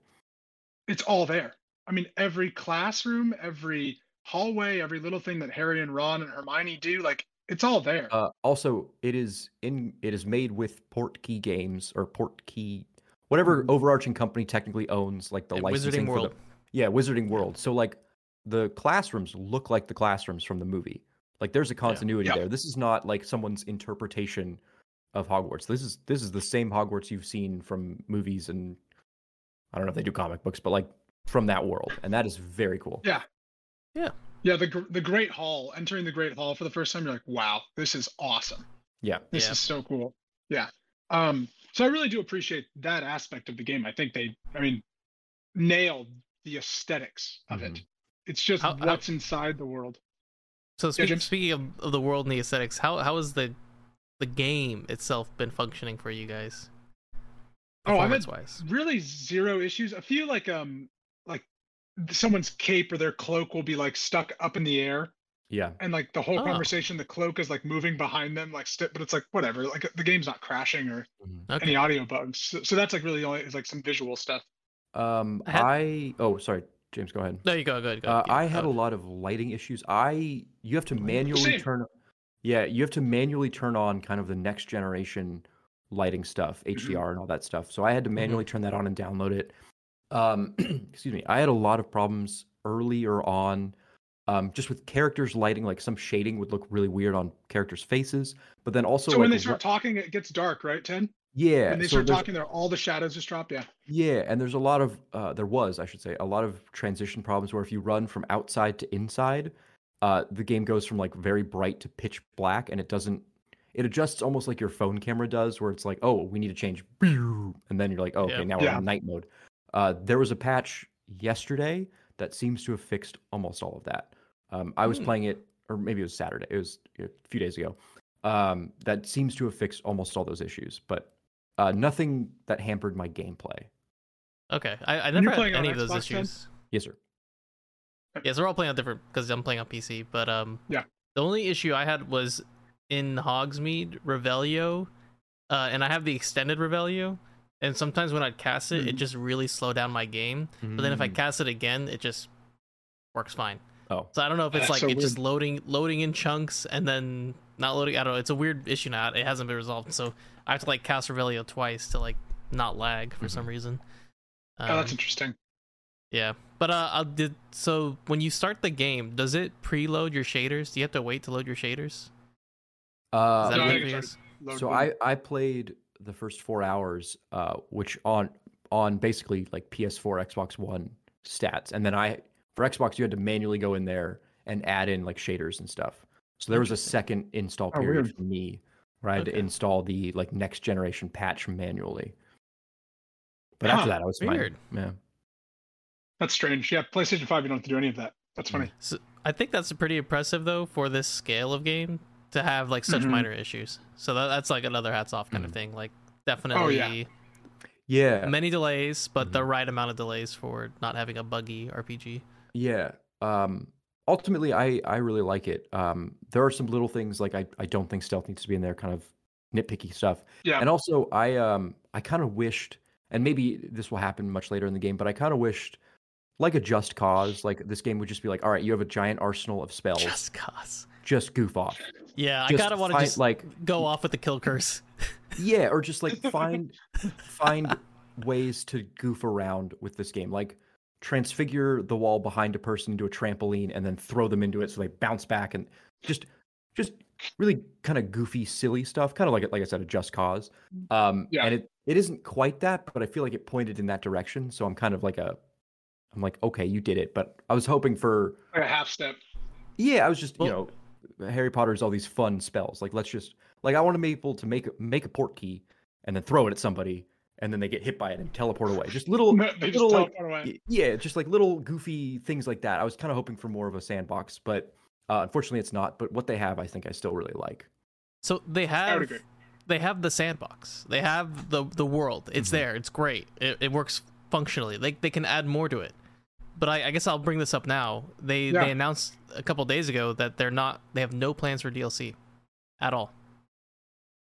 it's all there. I mean, every classroom, every hallway, every little thing that Harry and Ron and Hermione do, like it's all there. Uh, also, it is in it is made with Portkey Games or Portkey, whatever Mhm. overarching company technically owns like the Yeah, licensing Wizarding for the- yeah, Wizarding World. So like the classrooms look like the classrooms from the movie. Like there's a continuity Yeah. there. This is not like someone's interpretation of Hogwarts. This is this is the same Hogwarts you've seen from movies and I don't know if they do comic books, but like from that world, and that is very cool. Yeah. Yeah. Yeah, the the Great Hall, entering the Great Hall for the first time, you're like, wow, this is awesome. Yeah. This Yeah. is so cool. Yeah. Um, so I really do appreciate that aspect of the game. I think they, I mean, nailed the aesthetics of it. Mhm. It's just How- how- what's inside the world. So speak, James? speaking of, of the world and the aesthetics, how how has the the game itself been functioning for you guys? Oh, I've had wise. really zero issues. A few like um like someone's cape or their cloak will be like stuck up in the air Yeah. and like the whole Oh. conversation the cloak is like moving behind them like st- but it's like whatever like the game's not crashing or Mhm. Okay. any audio bugs so, so that's like really only is like some visual stuff Um, I had- I oh sorry, James, go ahead. No, you go, go, ahead, go. Uh, ahead. I had Oh, a lot of lighting issues. I you have to manually Same. turn. Yeah, you have to manually turn on kind of the next generation lighting stuff, Mm-hmm. HDR and all that stuff. So I had to manually turn that on and download it. Um, [clears throat] excuse me. I had a lot of problems earlier on, um, just with characters lighting. Like some shading would look really weird on characters' faces, but then also so like when they ru- start talking it gets dark right ted yeah, when they so start there's- talking there all the shadows just drop yeah yeah, and there's a lot of uh, there was, I should say, a lot of transition problems where if you run from outside to inside, uh, the game goes from like very bright to pitch black, and it doesn't. It adjusts almost like your phone camera does, where it's like, oh, we need to change, and then you're like, oh, okay, Yeah. now we're Yeah. in night mode. Uh, there was a patch yesterday that seems to have fixed almost all of that. Um, I was Hmm. playing it, or maybe it was Saturday. It was a few days ago. Um, that seems to have fixed almost all those issues, but uh, nothing that hampered my gameplay. Okay, I, I never had playing any of those Xbox, Ted? issues. Yes, sir. Yeah, so we're all playing on different because I'm playing on PC. But um, Yeah. the only issue I had was in Hogsmeade Revelio, uh, and I have the extended Revelio, and sometimes when I'd cast it, it Mhm. just really slowed down my game. But then if I Mm. cast it again, it just works fine. Oh. So I don't know if it's That's like so it's just loading loading in chunks and then not loading. I don't know. It's a weird issue now. It hasn't been resolved, so I have to like cast Revelio twice to like not lag for some reason. oh that's Um, interesting yeah, but uh, I did. So when you start the game, does it preload your shaders? Do you have to wait to load your shaders? Uh, Is that No, I good think for you it's guys? Load so. I I played the first four hours, uh, which on on basically like PS4, Xbox One stats, and then I for Xbox you had to manually go in there and add in like shaders and stuff. So there was a second install Oh, period weird. for me where I had to install the like next generation patch manually. But Huh, after that, I was weird. fine. Yeah. That's strange. Yeah, PlayStation 5, you don't have to do any of that. That's funny. So I think that's pretty impressive though for this scale of game to have like such Mhm. minor issues. So that, that's like another hats off kind of Mhm. thing. Like definitely yeah. Yeah. many delays, but the Mhm. right amount of delays for not having a buggy RPG. Yeah. Um ultimately I I really like it. Um there are some little things like I I don't think stealth needs to be in there kind of nitpicky stuff. Yeah. And also I um I kind of wished and maybe this will happen much later in the game, but I kind of wished like a Just Cause, like this game would just be like, all right, you have a giant arsenal of spells, just, cause Just goof off. Yeah, I Just kind of want to just like go off with the kill curse. [laughs] yeah, or just like find find ways to goof around with this game. Like transfigure the wall behind a person into a trampoline and then throw them into it so they bounce back and just just really kind of goofy, silly stuff. Kind of like like I said, a Just Cause. Um Yeah. and it it isn't quite that, but I feel like it pointed in that direction. So I'm kind of like a I'm like, okay, you did it. But I was hoping for Like a half step. yeah, I was just, you know, Harry Potter's all these fun spells. Like let's just like I want to be able to make make a Portkey and then throw it at somebody and then they get hit by it and teleport away. Just little [laughs] they just little like away. yeah, just like little goofy things like that. I was kind of hoping for more of a sandbox, but uh, unfortunately it's not. But what they have, I think I still really like. So they have they have the sandbox. They have the the world. It's Mhm. there. It's great. It, it works functionally. They they can add more to it. But I, I guess I'll bring this up now. They Yeah. they announced a couple days ago that they're not they have no plans for DLC at all.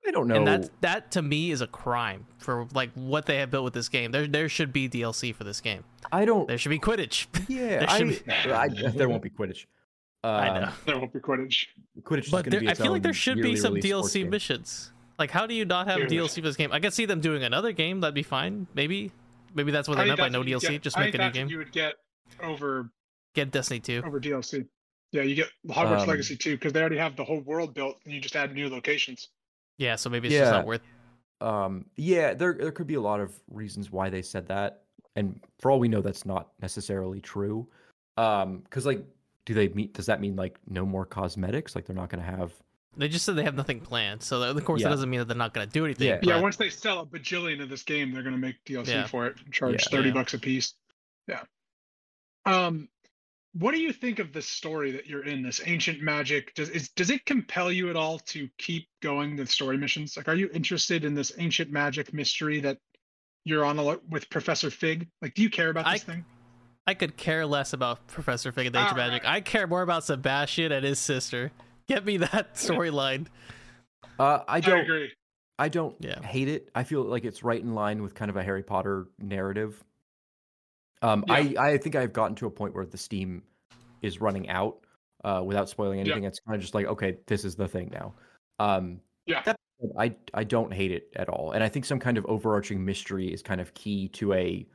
I don't know. And that that to me is a crime for like what they have built with this game. There there should be DLC for this game. I don't. There should be Quidditch. [laughs] Yeah, there I, should [laughs] I, there won't be Quidditch. Uh, I know. There won't be Quidditch. Quidditch is But going to there, be I feel like there should be some DLC missions. Like how do you not have Dude. DLC for this game? I could see them doing another game, that'd be fine. Maybe maybe that's what I they think meant by no what you DLC. get- Just make think a new game. You would get over Get Destiny 2. over DLC. Yeah, you get Hogwarts Um, Legacy too because they already have the whole world built, and you just add new locations. Yeah, so maybe it's just not worth Um, yeah, there there could be a lot of reasons why they said that, and for all we know, that's not necessarily true. Um, because like, do they meet? Does that mean like no more cosmetics? Like they're not going to have? They just said they have nothing planned. So of course Yeah. that doesn't mean that they're not going to do anything. Yeah. Yeah, once they sell a bajillion of this game, they're going to make DLC Yeah. for it, and charge Yeah. thirty Yeah. bucks a piece. Yeah. Um, what do you think of the story that you're in? This ancient magic does is does it compel you at all to keep going the story missions? Like, are you interested in this ancient magic mystery that you're on a lot with Professor Fig? Like, do you care about I- this thing? I could care less about Professor Fig and the Ancient Alright. Magic. I care more about Sebastian and his sister. Get me that [laughs] storyline. Uh, I I don't. agree. I don't Yeah. hate it. I feel like it's right in line with kind of a Harry Potter narrative. Um, Yeah. I I think I've gotten to a point where the steam is running out. Uh, without spoiling Yeah. anything, it's kind of just like okay, this is the thing now. Um, Yeah. that I I don't hate it at all, and I think some kind of overarching mystery is kind of key to a,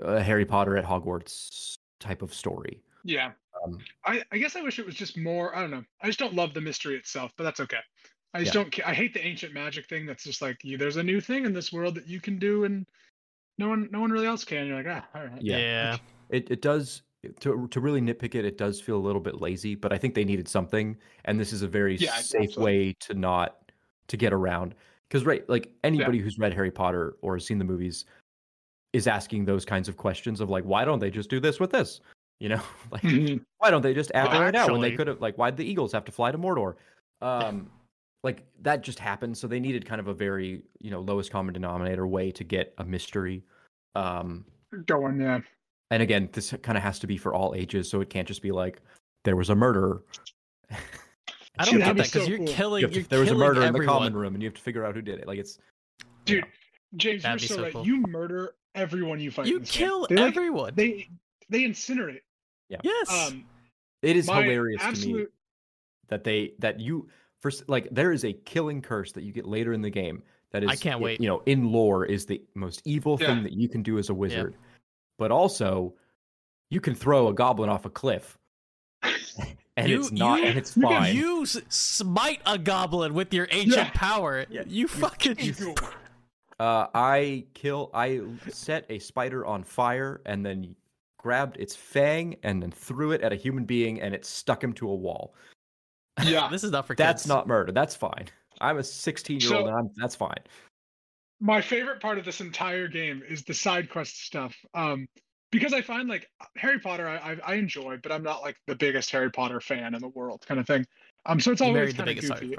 a Harry Potter at Hogwarts type of story. Yeah. Um, I, I guess I wish it was just more. I don't know. I just don't love the mystery itself, but that's okay. I just Yeah. don't. I hate the ancient magic thing. That's just like you. There's a new thing in this world that you can do, and no one, no one really else can. You're like, ah, all right. Yeah. Yeah. It it does to to really nitpick it. It does feel a little bit lazy, but I think they needed something, and this is a very Yeah, safe absolutely. way to not to get around. Because right, like anybody who's read Harry Potter or has seen the movies is asking those kinds of questions of like, why don't they just do this with this? You know, [laughs] like Mhm. why don't they just add Well, it right now when they could have like why'd the Eagles have to fly to Mordor? [laughs] Um like that just happened. So they needed kind of a very, you know, lowest common denominator way to get a mystery. Um Going, yeah. and again, this kind of has to be for all ages, so it can't just be like there was a murder. [laughs] I don't that'd get that because so you're cool. killing. You to- you're there was a killing murder in the common room, and you have to figure out who did it. Like it's you Dude, know. James, That'd you're be so, so right. cool. You murder everyone you fight. You in this game. kill They, like, everyone. They they incinerate. Yeah. Yes. Um, it is my hilarious to me that they that you first like there is a killing curse that you get later in the game that is I can't wait. You know, in lore is the most evil Yeah. thing that you can do as a wizard, but also you can throw a goblin off a cliff [laughs] and You- it's not, you- and it's [laughs] fine. You smite a goblin with your ancient Yeah. power. Yeah. You fucking. [laughs] You- Uh, I kill. I set a spider on fire and then grabbed its fang and then threw it at a human being, and it stuck him to a wall. Yeah. [laughs] This is not for Kids. That's not murder. That's fine. I'm a 16 year old, So- and I'm, that's fine. my favorite part of this entire game is the side quest stuff. Um, because I find like Harry Potter, I, I I enjoy, but I'm not like the biggest Harry Potter fan in the world, kind of thing. Um, so it's You always married the kind of biggest goofy.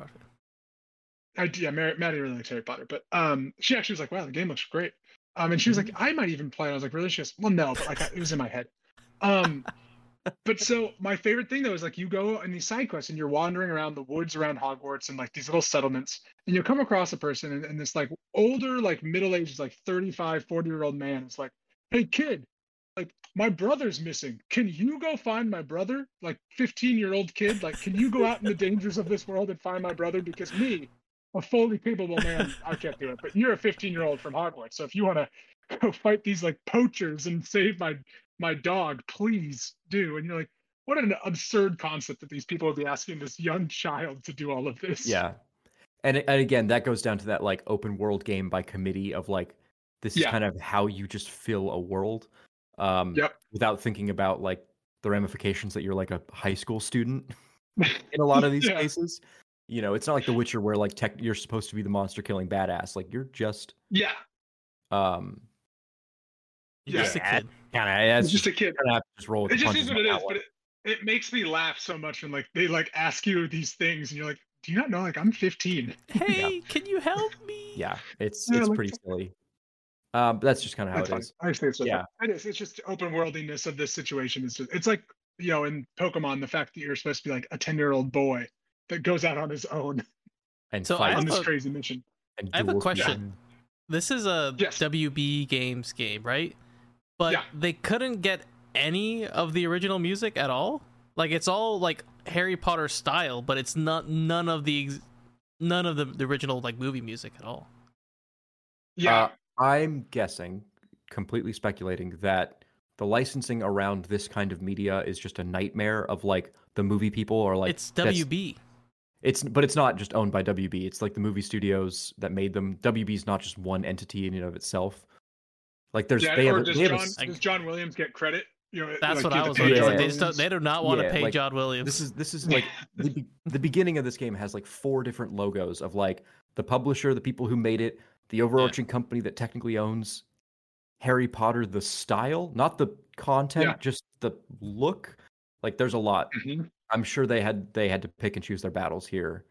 I yeah, Mary, Maddie really likes Harry Potter, but um, she actually was like, "Wow, the game looks great." Um, and she was like, Mm-hmm. "I might even play." it. I was like, "Really?" She goes, "Well, no, but like it was in my head." Um, [laughs] but so my favorite thing though is like you go on these side quests and you're wandering around the woods around Hogwarts and like these little settlements, and you'll come across a person and, and this like older, like middle aged, like 35, 40 year old man is like, "Hey kid." Like my brother's missing. Can you go find my brother? Like 15 year old kid. Like, can you go out in the dangers of this world and find my brother? Because me, a fully capable man, I can't do it. But you're a 15 year old from Hogwarts, so if you want to go fight these like poachers and save my my dog, please do. And you're like, what an absurd concept that these people would be asking this young child to do all of this. Yeah. And, and again, that goes down to that like open world game by committee of like, this is kind of how you just fill a world um, Yep. without thinking about like the ramifications that you're like a high school student [laughs] in a lot of these Yeah. cases. You know, it's not like The Witcher where like tech you're supposed to be the monster killing badass. Like you're just Yeah. um You're just a kid. Kind of It's just a kid. gonna have to just roll with It the just punches is what on it that is, one. but it, it makes me laugh so much when like they like ask you these things and you're like, do you not know like I'm 15? [laughs] Hey, can you help me? yeah, it's Yeah, it's like- pretty silly. Um, but that's just kind of how That's it fine. is. I just think it's Yeah. it is. It's just open worldiness of this situation is just it's like you know in Pokemon the fact that you're supposed to be like a 10 year old boy that goes out on his own [laughs] And So fight on this a- crazy mission. I have a question. people. This is a Yes. WB Games game, right? But Yeah. they couldn't get any of the original music at all. Like it's all like Harry Potter style, but it's not none of the ex- none of the, the original like movie music at all. Yeah. Uh, I'm guessing, completely speculating, that the licensing around this kind of media is just a nightmare of like the movie people are like it's WB. It's but it's not just owned by WB. It's like the movie studios that made them. WB's not just one entity in and of itself. Like there's yeah, they have, or a- does they have a John does John Williams get credit? You know, That's like, what I was pay wondering. Yeah. They just don't, they do not want to pay like, John Williams. This is this is like [laughs] the the beginning of this game has like four different logos of like the publisher, the people who made it, the overarching company that technically owns Harry Potter, the style, not the content, Yeah. just the look. Like there's a lot. Mhm. I'm sure they had they had to pick and choose their battles here.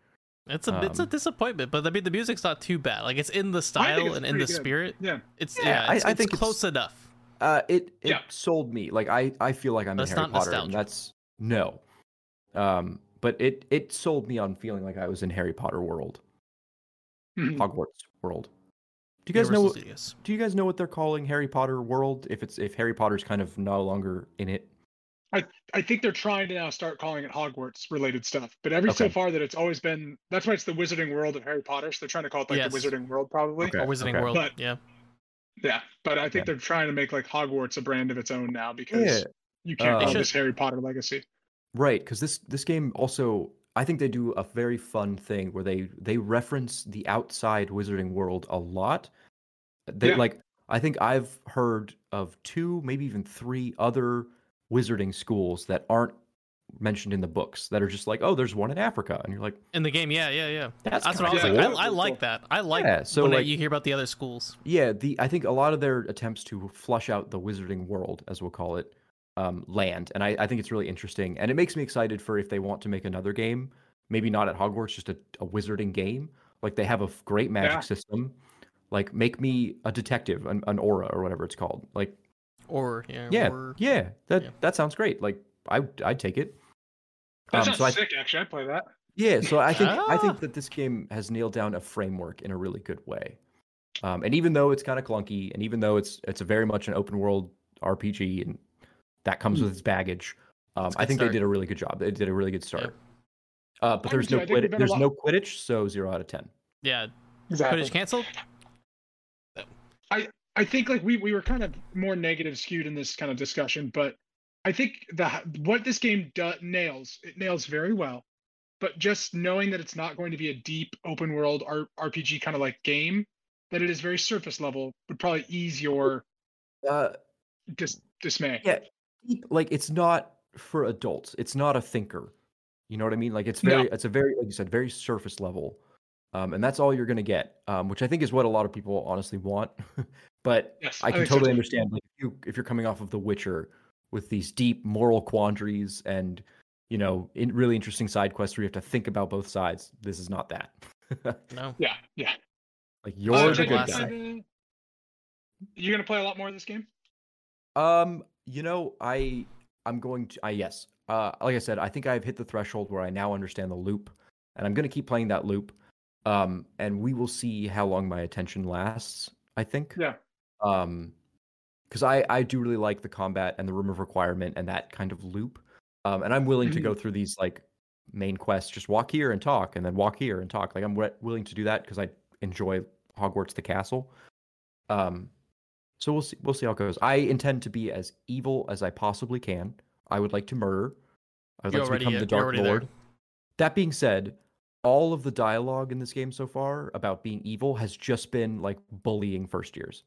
It's a it's a um, disappointment, but I mean the music's not too bad. Like it's in the style and in the good. spirit. Yeah. It's Yeah, yeah, I- it's, I it's think it's- close enough. Uh, it it Yeah. sold me. Like I I feel like I'm But in it's Harry not Potter, and that's no. Um, but it it sold me on feeling like I was in Harry Potter world, Mhm. Hogwarts world. Do you guys Universal know? Studios. Do you guys know what they're calling Harry Potter world? If it's if Harry Potter's kind of no longer in it. I think they're trying to now start calling it Hogwarts related stuff. But every so far that it's always been that's why it's the Wizarding World of Harry Potter. So they're trying to call it like Yes. the Wizarding World probably. Okay, Or Wizarding okay. World. But- yeah. Yeah. But I think Yeah. they're trying to make like Hogwarts a brand of its own now because Yeah, you can't Uh, call this Harry Potter legacy. right. Because this this game also, I think they do a very fun thing where they they reference the outside Wizarding world a lot. They Yeah. like I think I've heard of two, maybe even three other Wizarding schools that aren't mentioned in the books that are just like, oh, there's one in Africa, and you're like, In the game, yeah, yeah, yeah. That's That's, what I was kinda like. I, I like that. I like Yeah, so, when like- you hear about the other schools. Yeah, the I think a lot of their attempts to flush out the wizarding world, as we'll call it, um, land, and I, I think it's really interesting, and it makes me excited for if they want to make another game, maybe not at Hogwarts, just a, a wizarding game. Like they have a great magic Yeah. system. Like make me a detective, an, an Auror or whatever it's called. Like Or yeah, yeah, or, yeah, that yeah. that sounds great. Like I I'd take it. That Um, sounds so I, sick, actually. I'd play that. yeah, so I think I [laughs] Ah. think that this game has nailed down a framework in a really good way. Um, and even though it's kind of clunky, and even though it's it's a very much an open world RPG, and that comes with its baggage, um, It's a I good think start. they did a really good job. They did a really good start. Yeah. Uh, but I there's no I Quidditch, there's lot- no Quidditch, so zero out of ten. yeah. Exactly. Quidditch canceled. I think like we we were kind of more negative skewed in this kind of discussion, but I think the what this game do, nails it nails very well, but just knowing that it's not going to be a deep open world R- RPG kind of like game, that it is very surface level would probably ease your Uh, dis- dismay. yeah, like it's not for adults. It's not a thinker. You know what I mean? Like it's very, it's a very, like you said, very surface level, um, and that's all you're gonna get. Um, which I think is what a lot of people honestly want. [laughs] but Yes, I can think so totally understand like if you if you're coming off of The Witcher with these deep moral quandaries and you know in really interesting side quests where you have to think about both sides. This is not that. [laughs] No. Yeah, yeah. like Uh, you're the good guy. You're gonna play a lot more of this game? Um, you know, I I'm going to I yes. Uh like I said, I think I've hit the threshold where I now understand the loop and I'm going to keep playing that loop. Um and we will see how long my attention lasts, I think. Yeah. Um cuz I I do really like the combat and the room of requirement and that kind of loop. Um and I'm willing to go through these like main quests, just walk here and talk and then walk here and talk. Like I'm wi- willing to do that cuz I enjoy Hogwarts the castle. Um so we'll see. We'll see how it goes. I intend to be as evil as I possibly can. I would like to murder. I would You're like to become the Dark Lord. there. That being said, all of the dialogue in this game so far about being evil has just been like bullying first years.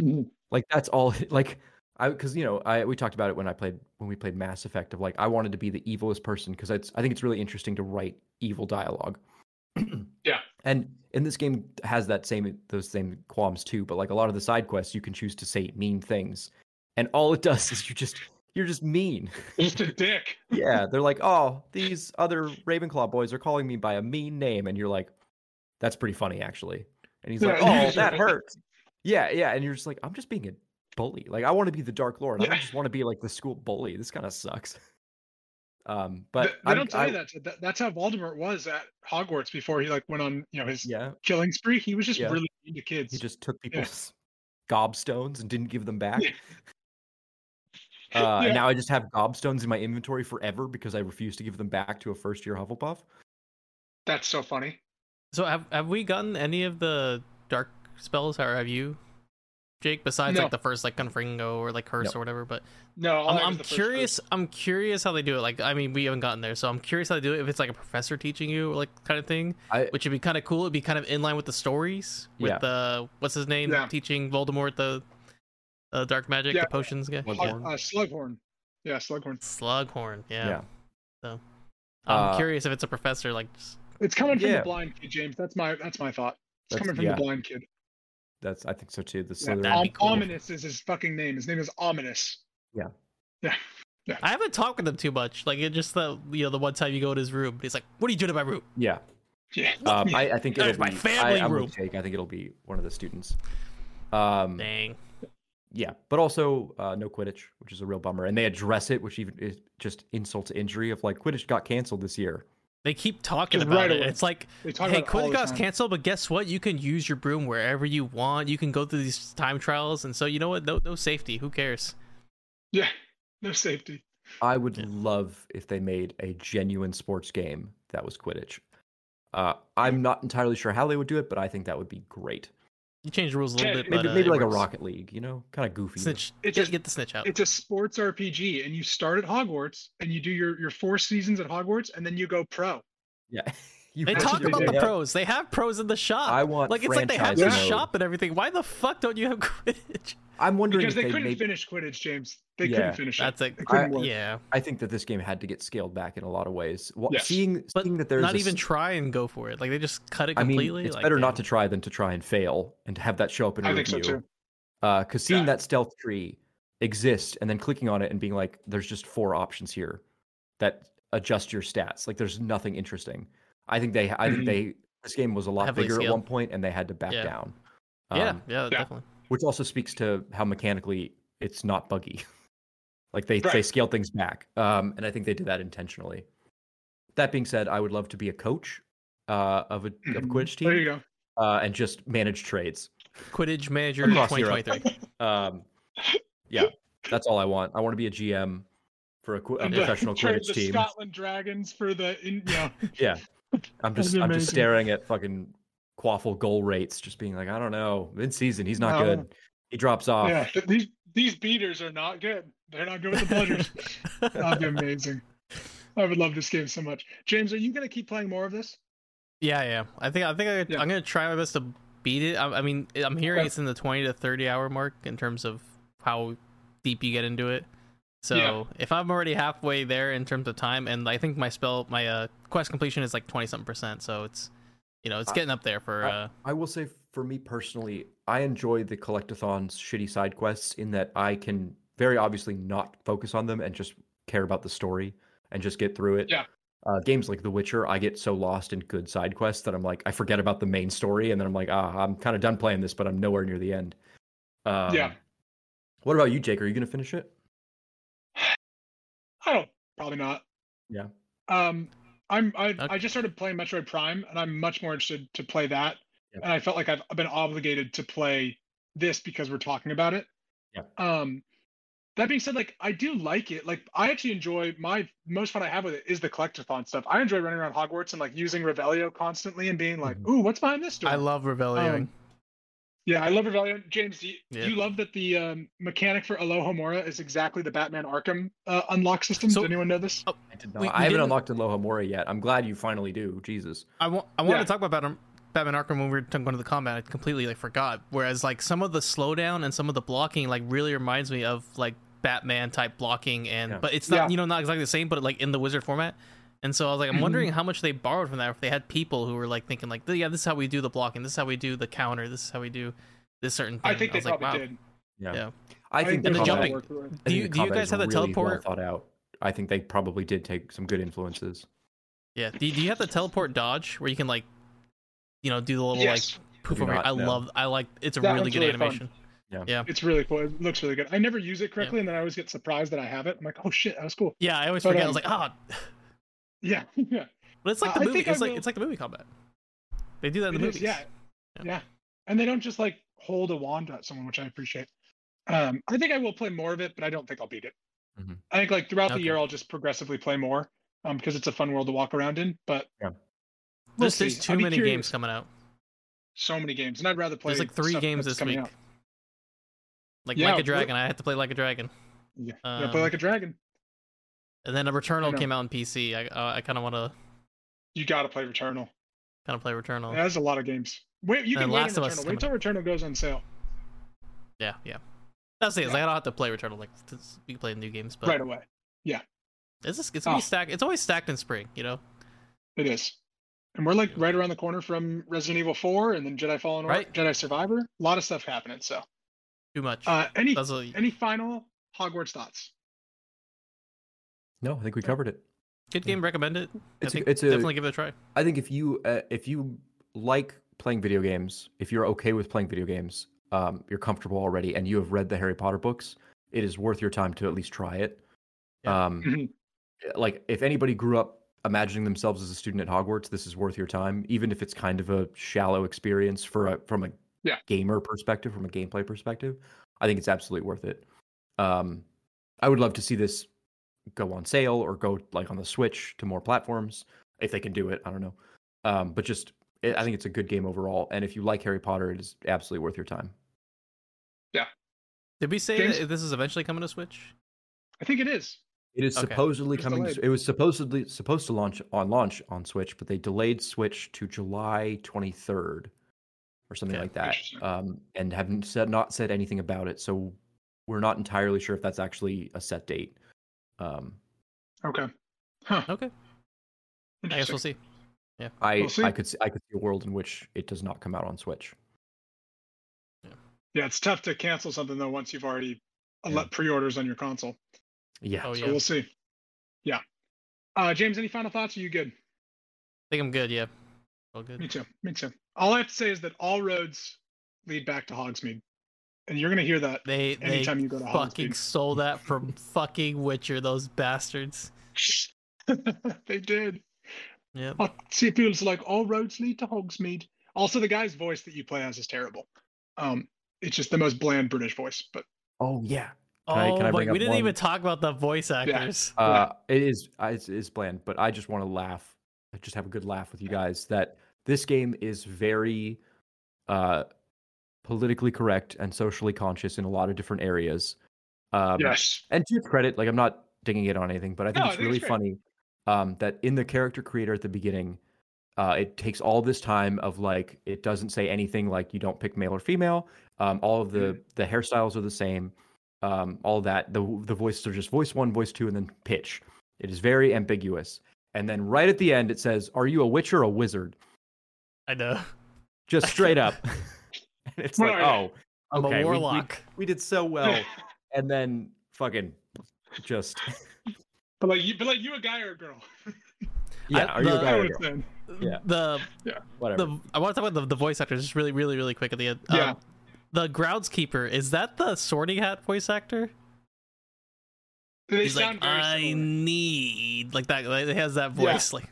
Mm-hmm. Like that's all. [laughs] Like I because you know I we talked about it when I played when we played Mass Effect of like I wanted to be the evilest person because it's I think it's really interesting to write evil dialogue. [clears throat] Yeah. And in this game has that same those same qualms too, but like a lot of the side quests you can choose to say mean things. And all it does is you just you're just mean. [laughs] Just a dick. [laughs] yeah, they're like, "Oh, these other Ravenclaw boys are calling me by a mean name." And you're like, "That's pretty funny actually." And he's like, "Oh, [laughs] that hurts." Yeah, yeah, and you're just like, "I'm just being a bully. Like I want to be the Dark Lord. I Yeah. just want to be like the school bully. This kind of sucks." Um, but they I'm- don't tell I- you that, that. That's how Voldemort was at Hogwarts before he like went on, you know, his Yeah, killing spree. He was just Yeah. really mean to kids. he just took people's gobstones and didn't give them back. [laughs] Yeah. Uh, Yeah. And now I just have gobstones in my inventory forever because I refuse to give them back to a first year Hufflepuff. That's so funny. So have have we gotten any of the dark spells, or have you, Jake? Besides No. like the first like Confringo or like Curse No. or whatever, but No, I I'm, I'm is the first curious. I'm curious how they do it. Like, I mean, we haven't gotten there, so I'm curious how they do it. If it's like a professor teaching you, like kind of thing, I which would be kind of cool. It'd be kind of in line with the stories. With Yeah. the what's his name Yeah. teaching Voldemort the uh, dark magic, Yeah. the potions guy. Uh, Slughorn? uh, Slughorn. Yeah, Slughorn. Slughorn. Yeah. yeah. So I'm Uh, curious if it's a professor. Like, just- It's coming from Yeah. the blind kid, James. That's my that's my thought. It's That's- coming from yeah. the blind kid. That's I think so too. The Yeah. Slytherin. That'd be Om- cool. Ominis is his fucking name. His name is Ominis. Yeah. Yeah. Yeah. I haven't talked with him too much. Like, it just the you know the one time you go to his room, he's like, "What are you doing in my room?" Yeah. Yeah. Um, I, I think There's it'll my be, family I, I'm room. Jake. I think it'll be one of the students. Um, Dang. Yeah, but also uh, no Quidditch, which is a real bummer, and they address it, which even is just insult to injury of like Quidditch got canceled this year. They keep talking Just about right it. away. It's like, hey, about it all Quidditch got canceled, but guess what? You can use your broom wherever you want. You can go through these time trials, and so you know what? No, no safety. Who cares? Yeah. [laughs] No safety. I would Yeah. love if they made a genuine sports game that was Quidditch. Uh, I'm not entirely sure how they would do it, but I think that would be great. You change the rules a little Yeah, bit, Maybe but uh, maybe it like a. Rocket League, you know, kind of goofy. Snitch. It's get, a- get the snitch out. It's a sports RPG, and you start at Hogwarts, and you do your your four seasons at Hogwarts, and then you go pro. Yeah, [laughs] you They have talk about the that. pros. They have pros in the shop. I want like it's like they have the shop and everything. Why the fuck don't you have [laughs] Quidditch? I'm wondering Because if they they couldn't made, finish Quidditch, James. They Yeah, couldn't finish That's it. a It couldn't I- yeah. I think that this game had to get scaled back in a lot of ways. Wha- Yes. Seeing, But seeing that there's Not a even try and go for it. Like they just cut it I mean, completely. it's like, better damn. not to try than to try and fail and to have that show up in a I think review. so too. Because seeing Yeah. that stealth tree exist and then clicking on it and being like, "There's just four options here that adjust your stats." Like, there's nothing interesting. I think they, I think Mhm. they, this game was a lot Heavily bigger at one point and they had to back Yeah. down. Yeah, Um, yeah, yeah. definitely. Which also speaks to how mechanically it's not buggy. [laughs] like they they scale things back, um, and I think they did that intentionally. That being said, I would love to be a coach uh, of a of a. Quidditch There team you go. uh, and just manage trades. Quidditch manager Across Europe. 2023. [laughs] Um, yeah, that's all I want. I want to be a GM for a, qu- a And the- professional trade Quidditch the team. Scotland Dragons for the in, you know, [laughs] Yeah, I'm just I'm just staring at fucking Quaffle goal rates, just being like, I don't know, mid season he's not No. good. he drops off. Yeah, these these beaters are not good. They're not good with the bludgers. [laughs] That'd be amazing. I would love this game so much. James, are you gonna keep playing more of this? Yeah, yeah. I think I think I, Yeah. I'm gonna try my best to beat it. I, I mean, I'm hearing Okay. it's in the 20 to 30 hour mark in terms of how deep you get into it. So Yeah. if I'm already halfway there in terms of time, and I think my spell, my uh, quest completion is like 20 something percent, so it's you know it's I- getting up there for. I- uh I will say for me personally, I enjoy the collectathon's shitty side quests in that I can very obviously not focus on them and just care about the story and just get through it. Yeah. Uh, games like The Witcher, I get so lost in good side quests that I'm like, I forget about the main story, and then I'm like, ah, I'm kind of done playing this, but I'm nowhere near the end. Um, Yeah. What about you, Jake? Are you going to finish it? [sighs] I don't. Probably not. Yeah. Um, I'm I, Okay. I just started playing Metroid Prime, and I'm much more interested to play that. And I felt like I've been obligated to play this because we're talking about it. Yep. Um, that being said, like I do like it. Like I actually enjoy my most fun I have with it is the collectathon stuff. I enjoy running around Hogwarts and like using Revelio constantly and being like, Mhm. "Ooh, what's behind this door?" I love Revelioing. Um, Yeah, I love Revelio. James, do you, Yeah. do you love that the um, mechanic for Alohomora is exactly the Batman Arkham uh, unlock system? So- Does anyone know this? Oh, I did We- not. we I haven't didn't- unlocked Alohomora yet. I'm glad you finally do. Jesus. I want I wanted Yeah. to talk about Batman, Batman Arkham when we were going to the combat. I completely like forgot. Whereas like some of the slowdown and some of the blocking like really reminds me of like Batman type blocking, and Yeah. but it's not Yeah. you know not exactly the same, but like in the wizard format. And so I was like, I'm Mhm. wondering how much they borrowed from that. If they had people who were like thinking like, yeah, this is how we do the blocking. This is how we do the counter. This is how we do this certain thing. I think they was like, probably wow. did. Yeah. Yeah. I think And the jumping. worked with Do you the do you guys have the really well teleport? thought out. I think they probably did take some good influences. Yeah. Do, do you have the teleport dodge where you can like, you know, do the little Yes, like poof over? not, I no. love. I like. It's a That really good really fun. animation. it's really cool. It looks really good. I never use it correctly, and then I always get surprised that I have it. I'm like, oh shit, that was cool. Yeah, I always But, forget. I um, was like, ah, Yeah, [laughs] yeah. but it's like uh, the movie. think I It's like will- it's like the movie combat. They do that in the It movies. is, yeah, Yeah. yeah. And they don't just like hold a wand at someone, which I appreciate. Um, I think I will play more of it, but I don't think I'll beat it. Mhm. I think like throughout Okay. the year, I'll just progressively play more, um, because it's a fun world to walk around in. But Yeah. we'll There's, too many curious. games coming out. So many games, and I'd rather play. There's like three games this week. out. Like Yeah, Like a Dragon. I had to play Like a Dragon, Yeah, yeah play Um, like a dragon. And then a Returnal came out on PC. I uh, I kind of want to You got to play Returnal. kind of play Returnal. Yeah, There's a lot of games. Wait, you And can wait on Last Us is Returnal. Wait till Returnal goes on sale. Yeah, yeah. That's the thing. is Yeah. I don't have to play Returnal like to, we can play new games, but right away. Yeah. It's just, it's gonna Oh. be stacked. It's always stacked in spring, you know. It is. And we're like right around the corner from Resident Evil 4 and then Jedi Fallen Order, Right. Jedi Survivor. A lot of stuff happening. So, Too much. uh, any a any final Hogwarts thoughts? No, I think we covered it. good game. Recommend it. I It's a- think it's a- definitely give it a try. I think if you uh, if you like playing video games, if you're okay with playing video games, um, you're comfortable already, and you have read the Harry Potter books, it is worth your time to at least try it. Yeah. Um, [laughs] like if anybody grew up imagining themselves as a student at Hogwarts, this is worth your time, even if it's kind of a shallow experience for a from a Yeah. gamer perspective, from a gameplay perspective. I think it's absolutely worth it. Um, I would love to see this go on sale or go like on the Switch to more platforms if they can do it. I don't know, um, but just it, I think it's a good game overall. And if you like Harry Potter, it is absolutely worth your time. Yeah. Did we say James? that this is eventually coming to Switch? I think it is. It is Okay. supposedly It's coming. delayed. It was supposedly supposed to launch on launch on Switch, but they delayed Switch to July 23rd or something Okay. like that, um, and haven't said not said anything about it. So we're not entirely sure if that's actually a set date. Um, Okay. Huh. Okay, I guess we'll see. Yeah. I We'll see. I could see, I could see a world in which it does not come out on Switch. Yeah, Yeah, it's tough to cancel something though once you've already uh, Yeah. let pre-orders on your console. Yeah, Oh So yeah, we'll see. Yeah. Uh, James, any final thoughts? Are you good? I think I'm good. Yeah, all good. Me too. Me too. All I have to say is that all roads lead back to Hogsmeade, and you're gonna hear that They they anytime you go to fucking Hogsmeade. stole that [laughs] from fucking Witcher. Those bastards. [laughs] they did. Yeah. Oh, see, it feels like all roads lead to Hogsmeade. Also, the guy's voice that you play as is terrible. Um, it's just the most bland British voice. But Oh yeah. Oh, I- can I bring we up didn't one- even talk about the voice actors. Uh, it is uh, it's, it's bland, but I just want to laugh. I just have a good laugh with you guys. That this game is very uh, politically correct and socially conscious in a lot of different areas. Um, yes. And to its credit, like I'm not digging it on anything, but I think No, I it's think really it's funny um, that in the character creator at the beginning, uh, it takes all this time of like it doesn't say anything like you don't pick male or female. Um, all of the Mm-hmm. the hairstyles are the same. Um, all that the the voices are just voice one, voice two, and then pitch. It is very ambiguous. And then right at the end, it says, "Are you a witch or a wizard?" I know. Just [laughs] straight up. [laughs] [laughs] and it's like, are you? oh, I'm okay, a we- we- warlock. we did so well. and then fucking just [laughs] But like you, but like you a guy or a girl? [laughs] yeah. I- are you a guy or a girl? say. Yeah. The yeah, Whatever. the I want to talk about the, the voice actors just really really really quick at the end. Yeah. Um, the groundskeeper is that the sorting hat voice actor? They He's like, sound very I similar. need like that. Like, it has that voice like.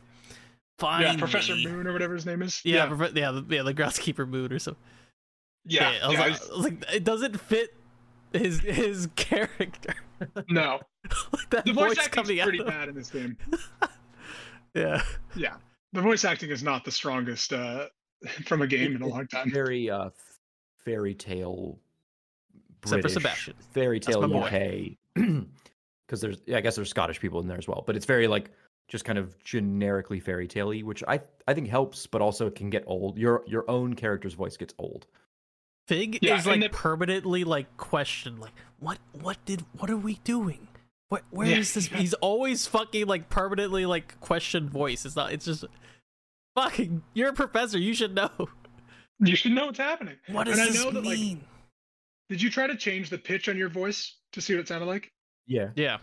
Find Yeah, Professor. Moon or whatever his name is. Yeah, yeah, profe- yeah, the, yeah, the groundskeeper Moon or something. Yeah. I was, yeah, like, he's- I was like, it doesn't fit his his [laughs] character. no, [laughs] like that the voice voice acting's coming pretty bad in this game. [laughs] Yeah, Yeah, the voice acting is not the strongest uh, from a game in a long time. Very uh, fairy tale. Except for Sebastian. Fairy tale my UK. Because [clears throat] there's, yeah, I guess there's Scottish people in there as well, but it's very like just kind of generically fairy tale-y, which I I think helps, but also it can get old. Your your own character's voice gets old. Fig Yeah, is like the- permanently like questioned. Like, what? What did? What are we doing? What? Where is Yeah, this? yeah. [laughs] He's always fucking like permanently like questioned voice. It's not. It's just fucking. You're a professor. You should know. You should know what's happening. What does and I this know that, like, mean? Did you try to change the pitch on your voice to see what it sounded like? Yeah. yeah.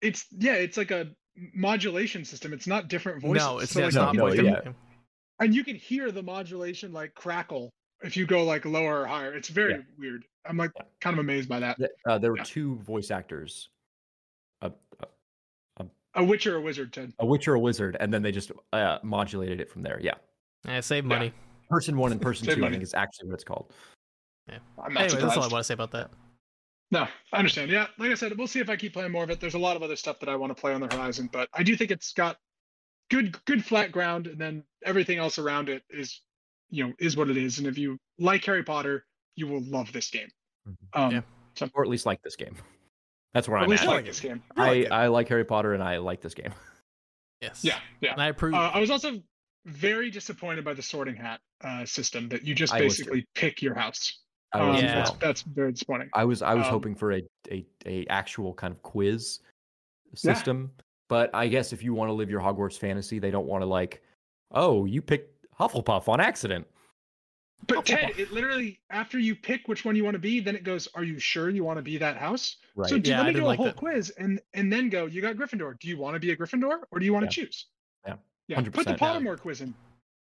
It's yeah, it's like a modulation system. It's not different voices. No, it's, So, yeah, like, it's not no, voice. yeah. and you can hear the modulation like crackle if you go like lower or higher. It's very Yeah. weird. I'm like Yeah. kind of amazed by that. Uh, there were Yeah. two voice actors, a, a, A witch or a wizard, Ted. a witch or a wizard, and then they just uh, modulated it from there. Yeah. Yeah, save money. Person one and [laughs] person Save two, I think is actually what it's called. I'm not Anyway, that's all I want to say about that. No, I understand. Yeah, like I said, we'll see if I keep playing more of it. There's a lot of other stuff that I want to play on the horizon, but I do think it's got good good flat ground, and then everything else around it is, you know, is what it is. And if you like Harry Potter, you will love this game. Mhm. Um, Yeah. Or at least like this game. That's where at I'm least at. like this game. I like I, it. I like Harry Potter and I like this game. [laughs] Yes. Yeah, yeah. And I approve. Uh, I was also very disappointed by the sorting hat uh, system that you just I was too. basically pick your house. I Um, was as Yeah. that's, that's very disappointing. I was I was Um, hoping for a, a a actual kind of quiz Yeah. system, but I guess if you want to live your Hogwarts fantasy, they don't want to like, oh, you picked Hufflepuff on accident. But Ted, it literally after you pick which one you want to be, then it goes, "Are you sure you want to be that house?" Right. So do, Yeah, let I me did do a like whole that. quiz and and then go. You got Gryffindor. Do you want to be a Gryffindor or do you want Yeah. to choose? Yeah, Yeah. Put the 100%. Pottermore quiz in.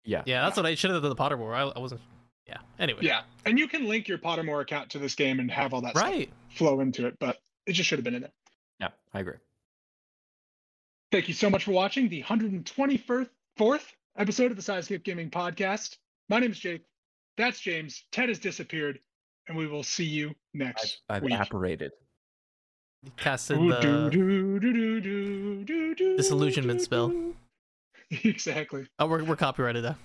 yeah. yeah, that's what I should have done the Pottermore. I, I wasn't. Yeah. Anyway. Yeah, and you can link your Pottermore account to this game and have all that stuff Right. flow into it, but it just should have been in there. Yeah, I agree. Thank you so much for watching the 124th episode of the Sidescape Gaming Podcast. My name is Jake. That's James. Ted has disappeared, and we will see you I've, next I've week. apparated. Casted Ooh, the. doo, doo, doo, Disillusionment doo, spell. [laughs] Exactly. Oh, we're we're copyrighted though.